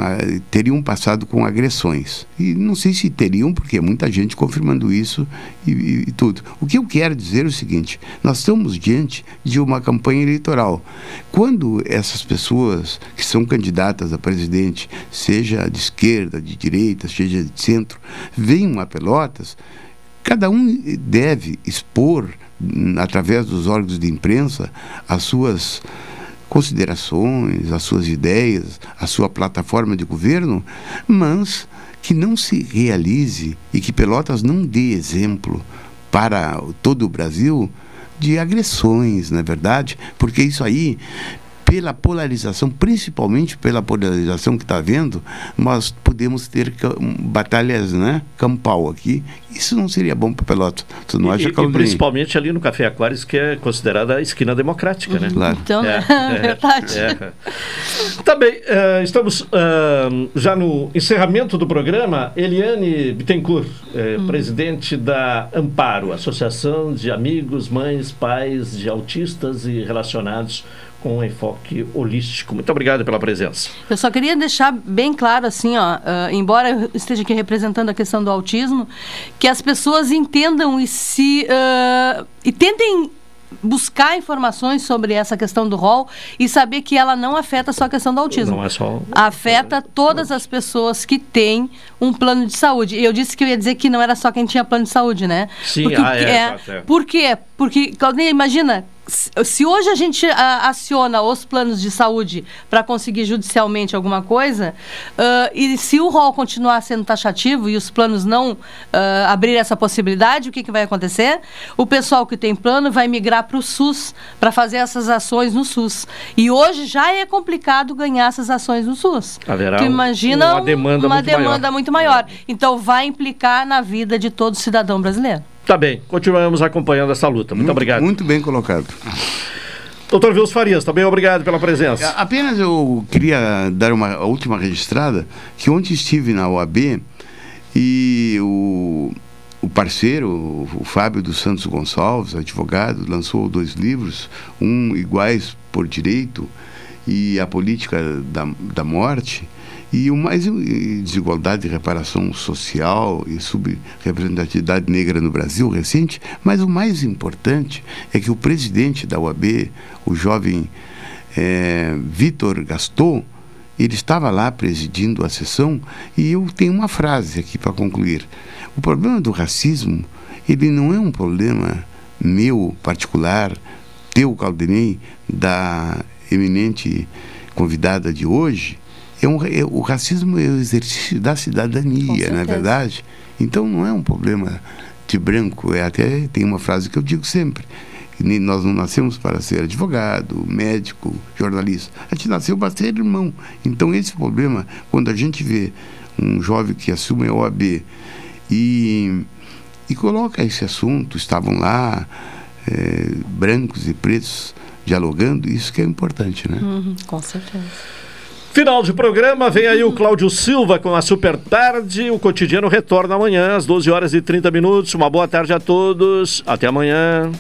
teriam passado com agressões. E não sei se teriam, porque muita gente confirmando isso e, e- e tudo. O que eu quero dizer é o seguinte: nós estamos diante de uma campanha eleitoral. Quando essas pessoas que são candidatas a presidente, seja de esquerda, de direita, seja de centro, venham a Pelotas, Cada um deve expor, através dos órgãos de imprensa, as suas considerações, as suas ideias, a sua plataforma de governo, mas que não se realize e que Pelotas não dê exemplo para todo o Brasil de agressões, na é verdade, porque isso aí pela polarização, principalmente pela polarização que está havendo, nós podemos ter batalhas né, campal aqui. Isso não seria bom para Pelotas. Tu não E- acha, e, e principalmente ali no Café Aquários, que é considerada a esquina democrática, né? Claro. Então, É, é, é, verdade. é. Tá bem, eh, estamos ah, já no encerramento do programa. Eliane Bittencourt, eh, Hum. presidente da Amparo, Associação de Amigos, Mães, Pais de Autistas e Relacionados com um enfoque holístico. Muito obrigado pela presença. Eu só queria deixar bem claro, assim, ó, ah, embora eu esteja aqui representando a questão do autismo, que as pessoas entendam e se ah, e tentem buscar informações sobre essa questão do rol e saber que ela não afeta só a questão do autismo. Não é só. Afeta todas as pessoas que têm um plano de saúde. Eu disse que eu ia dizer que não era só quem tinha plano de saúde, né? Sim, Porque ah, é, exato, é. Por quê? Porque, Claudinha, imagina, se hoje a gente ah, aciona os planos de saúde para conseguir judicialmente alguma coisa, ah, e se o rol continuar sendo taxativo e os planos não ah, abrir essa possibilidade, o que, que vai acontecer? O pessoal que tem plano vai migrar para o SUS para fazer essas ações no SUS. E hoje já é complicado ganhar essas ações no SUS. Haverá tu imagina uma demanda uma muito demanda maior. muito maior. Então vai implicar na vida de todo cidadão brasileiro. Tá bem, continuamos acompanhando essa luta. Muito, obrigado. Muito bem colocado. Doutor Vilso Farias, também obrigado pela presença. A- Apenas eu queria dar uma última registrada, que ontem estive na OAB e o, o parceiro, o, o Fábio dos Santos Gonçalves, advogado, lançou dois livros, um Iguais por Direito e a Política da, da Morte, e o mais desigualdade reparação social e subrepresentatividade negra no Brasil recente, mas o mais importante é que o presidente da OAB, o jovem eh, Vitor Gaston, ele estava lá presidindo a sessão e eu tenho uma frase aqui para concluir. O problema do racismo, ele não é um problema meu particular, teu Caldenei, da eminente convidada de hoje. É um, é- o racismo é o exercício da cidadania, não é verdade? Então não é um problema de branco, é até tem uma frase que eu digo sempre. Nós não nascemos para ser advogado, médico, jornalista. A gente nasceu para ser irmão. Então, esse problema, quando a gente vê um jovem que assume a OAB e, e coloca esse assunto, estavam lá, eh, brancos e pretos, dialogando, isso que é importante, né? Uhum, com certeza. Final de programa, vem aí o Cláudio Silva com a Super Tarde. O cotidiano retorna amanhã às 12 horas e 30 minutos. Uma boa tarde a todos. Até amanhã.